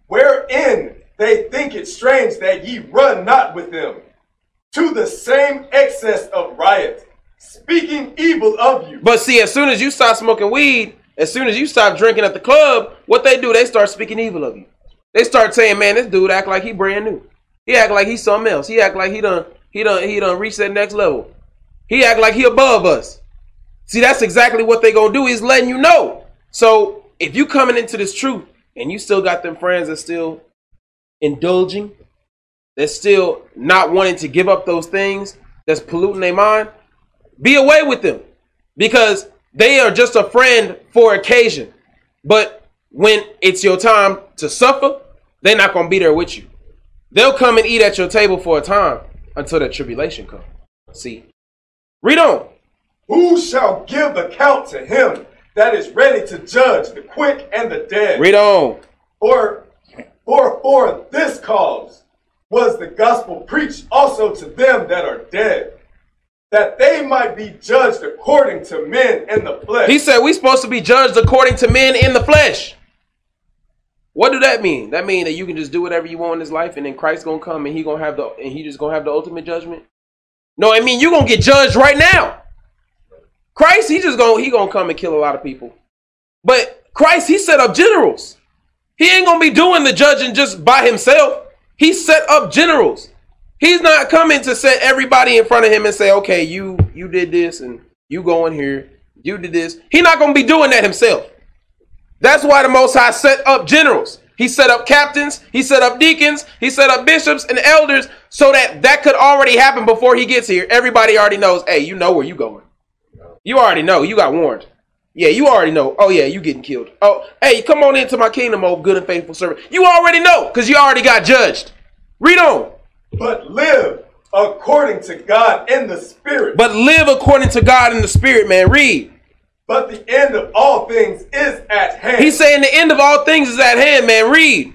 Wherein they think it strange that ye run not with them to the same excess of riot, speaking evil of you. But see, as soon as you start smoking weed, as soon as you stop drinking at the club, what they do, they start speaking evil of you. They start saying, "Man, this dude act like he brand new. He act like he's something else. He act like he done, he done, he done reached that next level. He act like he above us." See, that's exactly what they gonna do. He's letting you know. So if you coming into this truth and you still got them friends that still indulging, that's still not wanting to give up those things that's polluting their mind, be away with them because they are just a friend for occasion. But when it's your time to suffer, they're not gonna be there with you. They'll come and eat at your table for a time until the tribulation comes. See, read on. Who shall give account to him that is ready to judge the quick and the dead? Read on. For, for, for this cause was the gospel preached also to them that are dead, that they might be judged according to men in the flesh. He said we supposed to be judged according to men in the flesh. What do that mean? That mean that you can just do whatever you want in this life, and then Christ gonna come and he gonna have the and he just gonna have the ultimate judgment. No, I mean you gonna get judged right now. Christ, he just gonna he gonna come and kill a lot of people. But Christ, he set up generals. He ain't gonna be doing the judging just by himself. He set up generals. He's not coming to set everybody in front of him and say, "Okay, you you did this and you go in here, you did this." He's not gonna be doing that himself. That's why the Most High set up generals. He set up captains, he set up deacons, he set up bishops and elders so that that could already happen before he gets here. Everybody already knows, hey, you know where you going. You already know. You got warned. Yeah, you already know. Oh yeah, you getting killed. Oh, hey, come on into my kingdom, oh good and faithful servant. You already know, because you already got judged. Read on. But live according to God in the Spirit. But live according to God in the Spirit, man. Read. But the end of all things is at hand. He's saying the end of all things is at hand, man. Read.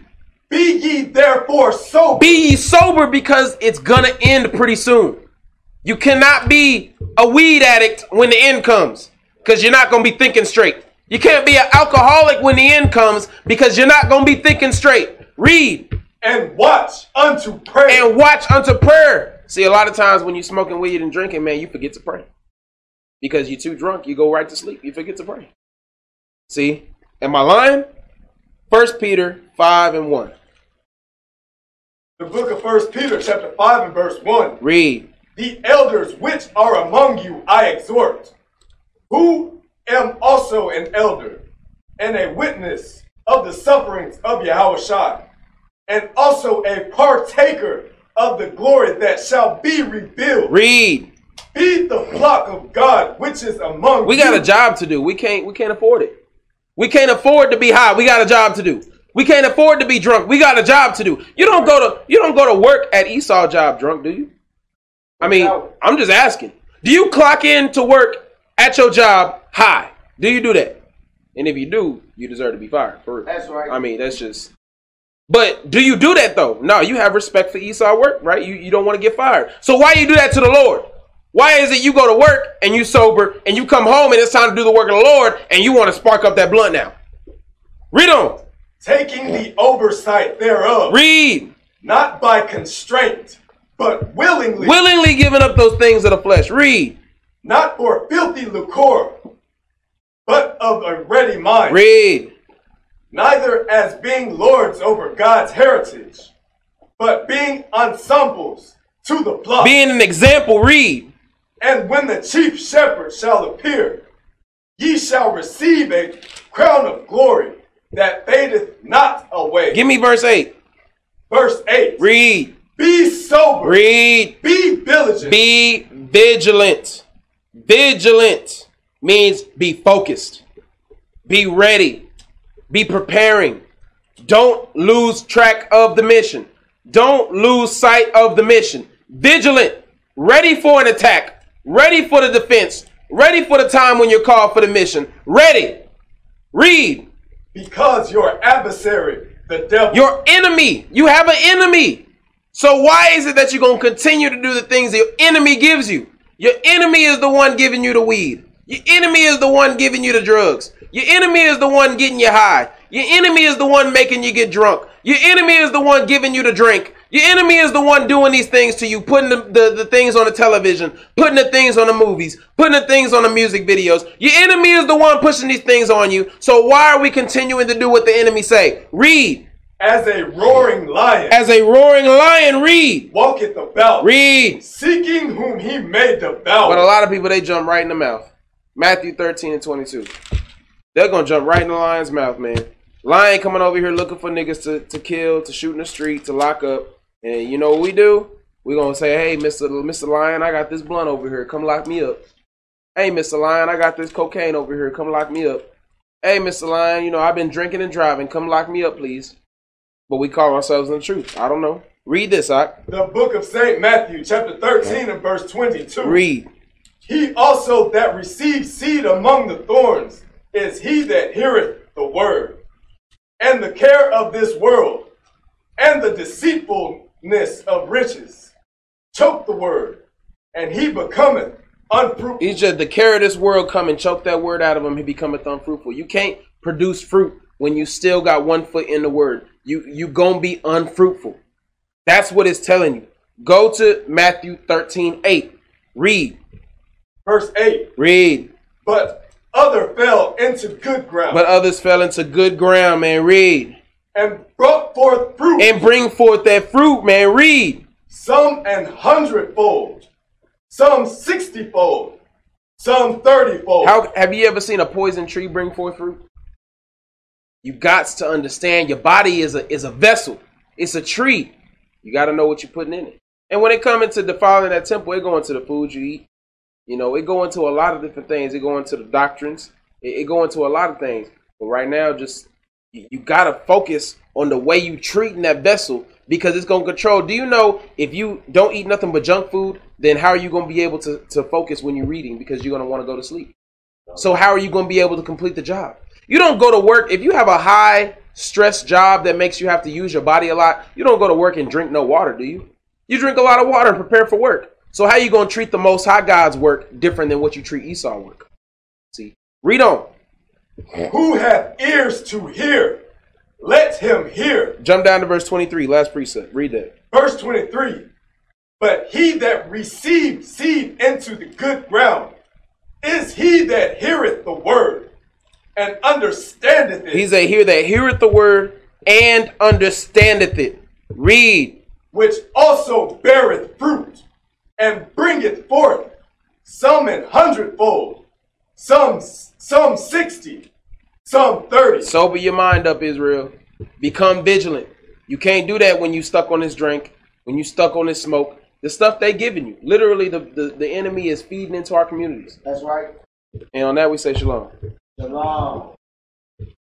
Be ye therefore sober. Be ye sober because it's gonna end pretty soon. You cannot be a weed addict when the end comes because you're not gonna be thinking straight. You can't be an alcoholic when the end comes because you're not gonna be thinking straight. Read and watch unto prayer. and watch unto prayer. See, a lot of times when you're smoking weed and drinking, man, you forget to pray because you're too drunk. You go right to sleep. You forget to pray. See, am I lying? First Peter five and one. The book of First Peter, chapter 5 and verse 1. Read. The elders which are among you I exhort, who am also an elder, and a witness of the sufferings of Yahushua, and also a partaker of the glory that shall be revealed. Read. Feed the flock of God which is among We you. got a job to do. We can't we can't afford it. We can't afford to be high. We got a job to do. We can't afford to be drunk. We got a job to do. You don't go to you don't go to work at Esau job drunk, do you? I mean, I'm just asking. Do you clock in to work at your job high? Do you do that? And if you do, you deserve to be fired. For real. That's right. I mean, that's just. But do you do that though? No, you have respect for Esau work, right? You you don't want to get fired. So why you do that to the Lord? Why is it you go to work and you sober and you come home and it's time to do the work of the Lord and you want to spark up that blunt now? Read on. Taking the oversight thereof, Read. not by constraint, but willingly, Willingly giving up those things of the flesh. Read. not for filthy lucre, but of a ready mind. Read. neither as being lords over God's heritage, but being ensamples to the flock. Being an example. Read. and when the chief shepherd shall appear, ye shall receive a crown of glory that fadeth not away. Give me verse 8. Verse 8. Read. Be sober. Read. Be vigilant. Be vigilant. Vigilant means be focused. Be ready. Be preparing. Don't lose track of the mission. Don't lose sight of the mission. Vigilant. Ready for an attack. Ready for the defense. Ready for the time when you're called for the mission. Ready. Read. because your adversary, the devil, Your enemy. You have an enemy. So why is it that you're going to continue to do the things your enemy gives you? Your enemy is the one giving you the weed. Your enemy is the one giving you the drugs. Your enemy is the one getting you high. Your enemy is the one making you get drunk. Your enemy is the one giving you the drink. Your enemy is the one doing these things to you, putting the, the, the things on the television, putting the things on the movies, putting the things on the music videos. Your enemy is the one pushing these things on you. So why are we continuing to do what the enemy say? Read. As a roaring lion, As a roaring lion, read. walketh about, Read. seeking whom he may devour. But a lot of people they jump right in the mouth. Matthew 13 and 22. They're gonna jump right in the lion's mouth, man. Lion coming over here looking for niggas to, to kill, to shoot in the street, to lock up. And you know what we do? we gonna say, hey, Mr. Mr. Lion, I got this blunt over here. Come lock me up. Hey, Mr. Lion, I got this cocaine over here. Come lock me up. Hey, Mr. Lion, you know, I've been drinking and driving. Come lock me up, please. But we call ourselves in the truth. I don't know. Read this, Ock. the book of St. Matthew, chapter 13 and verse 22. Read. He also that receives seed among the thorns is he that heareth the word, and the care of this world, and the deceitfulness of riches choke the word, and he becometh unfruitful. He's just the care of this world come and choke that word out of him. He becometh unfruitful. You can't produce fruit when you still got one foot in the word. You you gonna be unfruitful. That's what it's telling you. Go to Matthew 13, 8. Read. Verse 8 Read. But other fell into good ground, But others fell into good ground, man. Read. and brought forth fruit, And bring forth that fruit, man. Read. some an hundredfold, some sixtyfold, some thirtyfold. How have you ever seen a poison tree bring forth fruit? You got to understand your body is a is a vessel. It's a tree. You got to know what you're putting in it. And when it comes into defiling that temple, it go into the food you eat. You know, it go into a lot of different things. It go into the doctrines. It, it go into a lot of things. But right now, just you, you gotta focus on the way you treating that vessel because it's gonna control. Do you know if you don't eat nothing but junk food, then how are you gonna be able to, to focus when you're reading because you're gonna want to go to sleep? So how are you gonna be able to complete the job? You don't go to work if you have a high stress job that makes you have to use your body a lot. You don't go to work and drink no water, do you? You drink a lot of water and prepare for work. So how you gonna treat the Most High God's work different than what you treat Esau work? See, read on. Who hath ears to hear, let him hear. Jump down to verse 23, last precept. Read that. Verse 23. But he that received seed into the good ground is he that heareth the word and understandeth it. He's a hear that heareth the word and understandeth it. Read. which also beareth fruit and bringeth forth some an hundredfold, some some sixty, some thirty. Sober your mind up, Israel. Become vigilant. You can't do that when you stuck on this drink, when you stuck on this smoke. The stuff they giving you. Literally, the, the, the enemy is feeding into our communities. That's right. And on that, we say shalom. Shalom.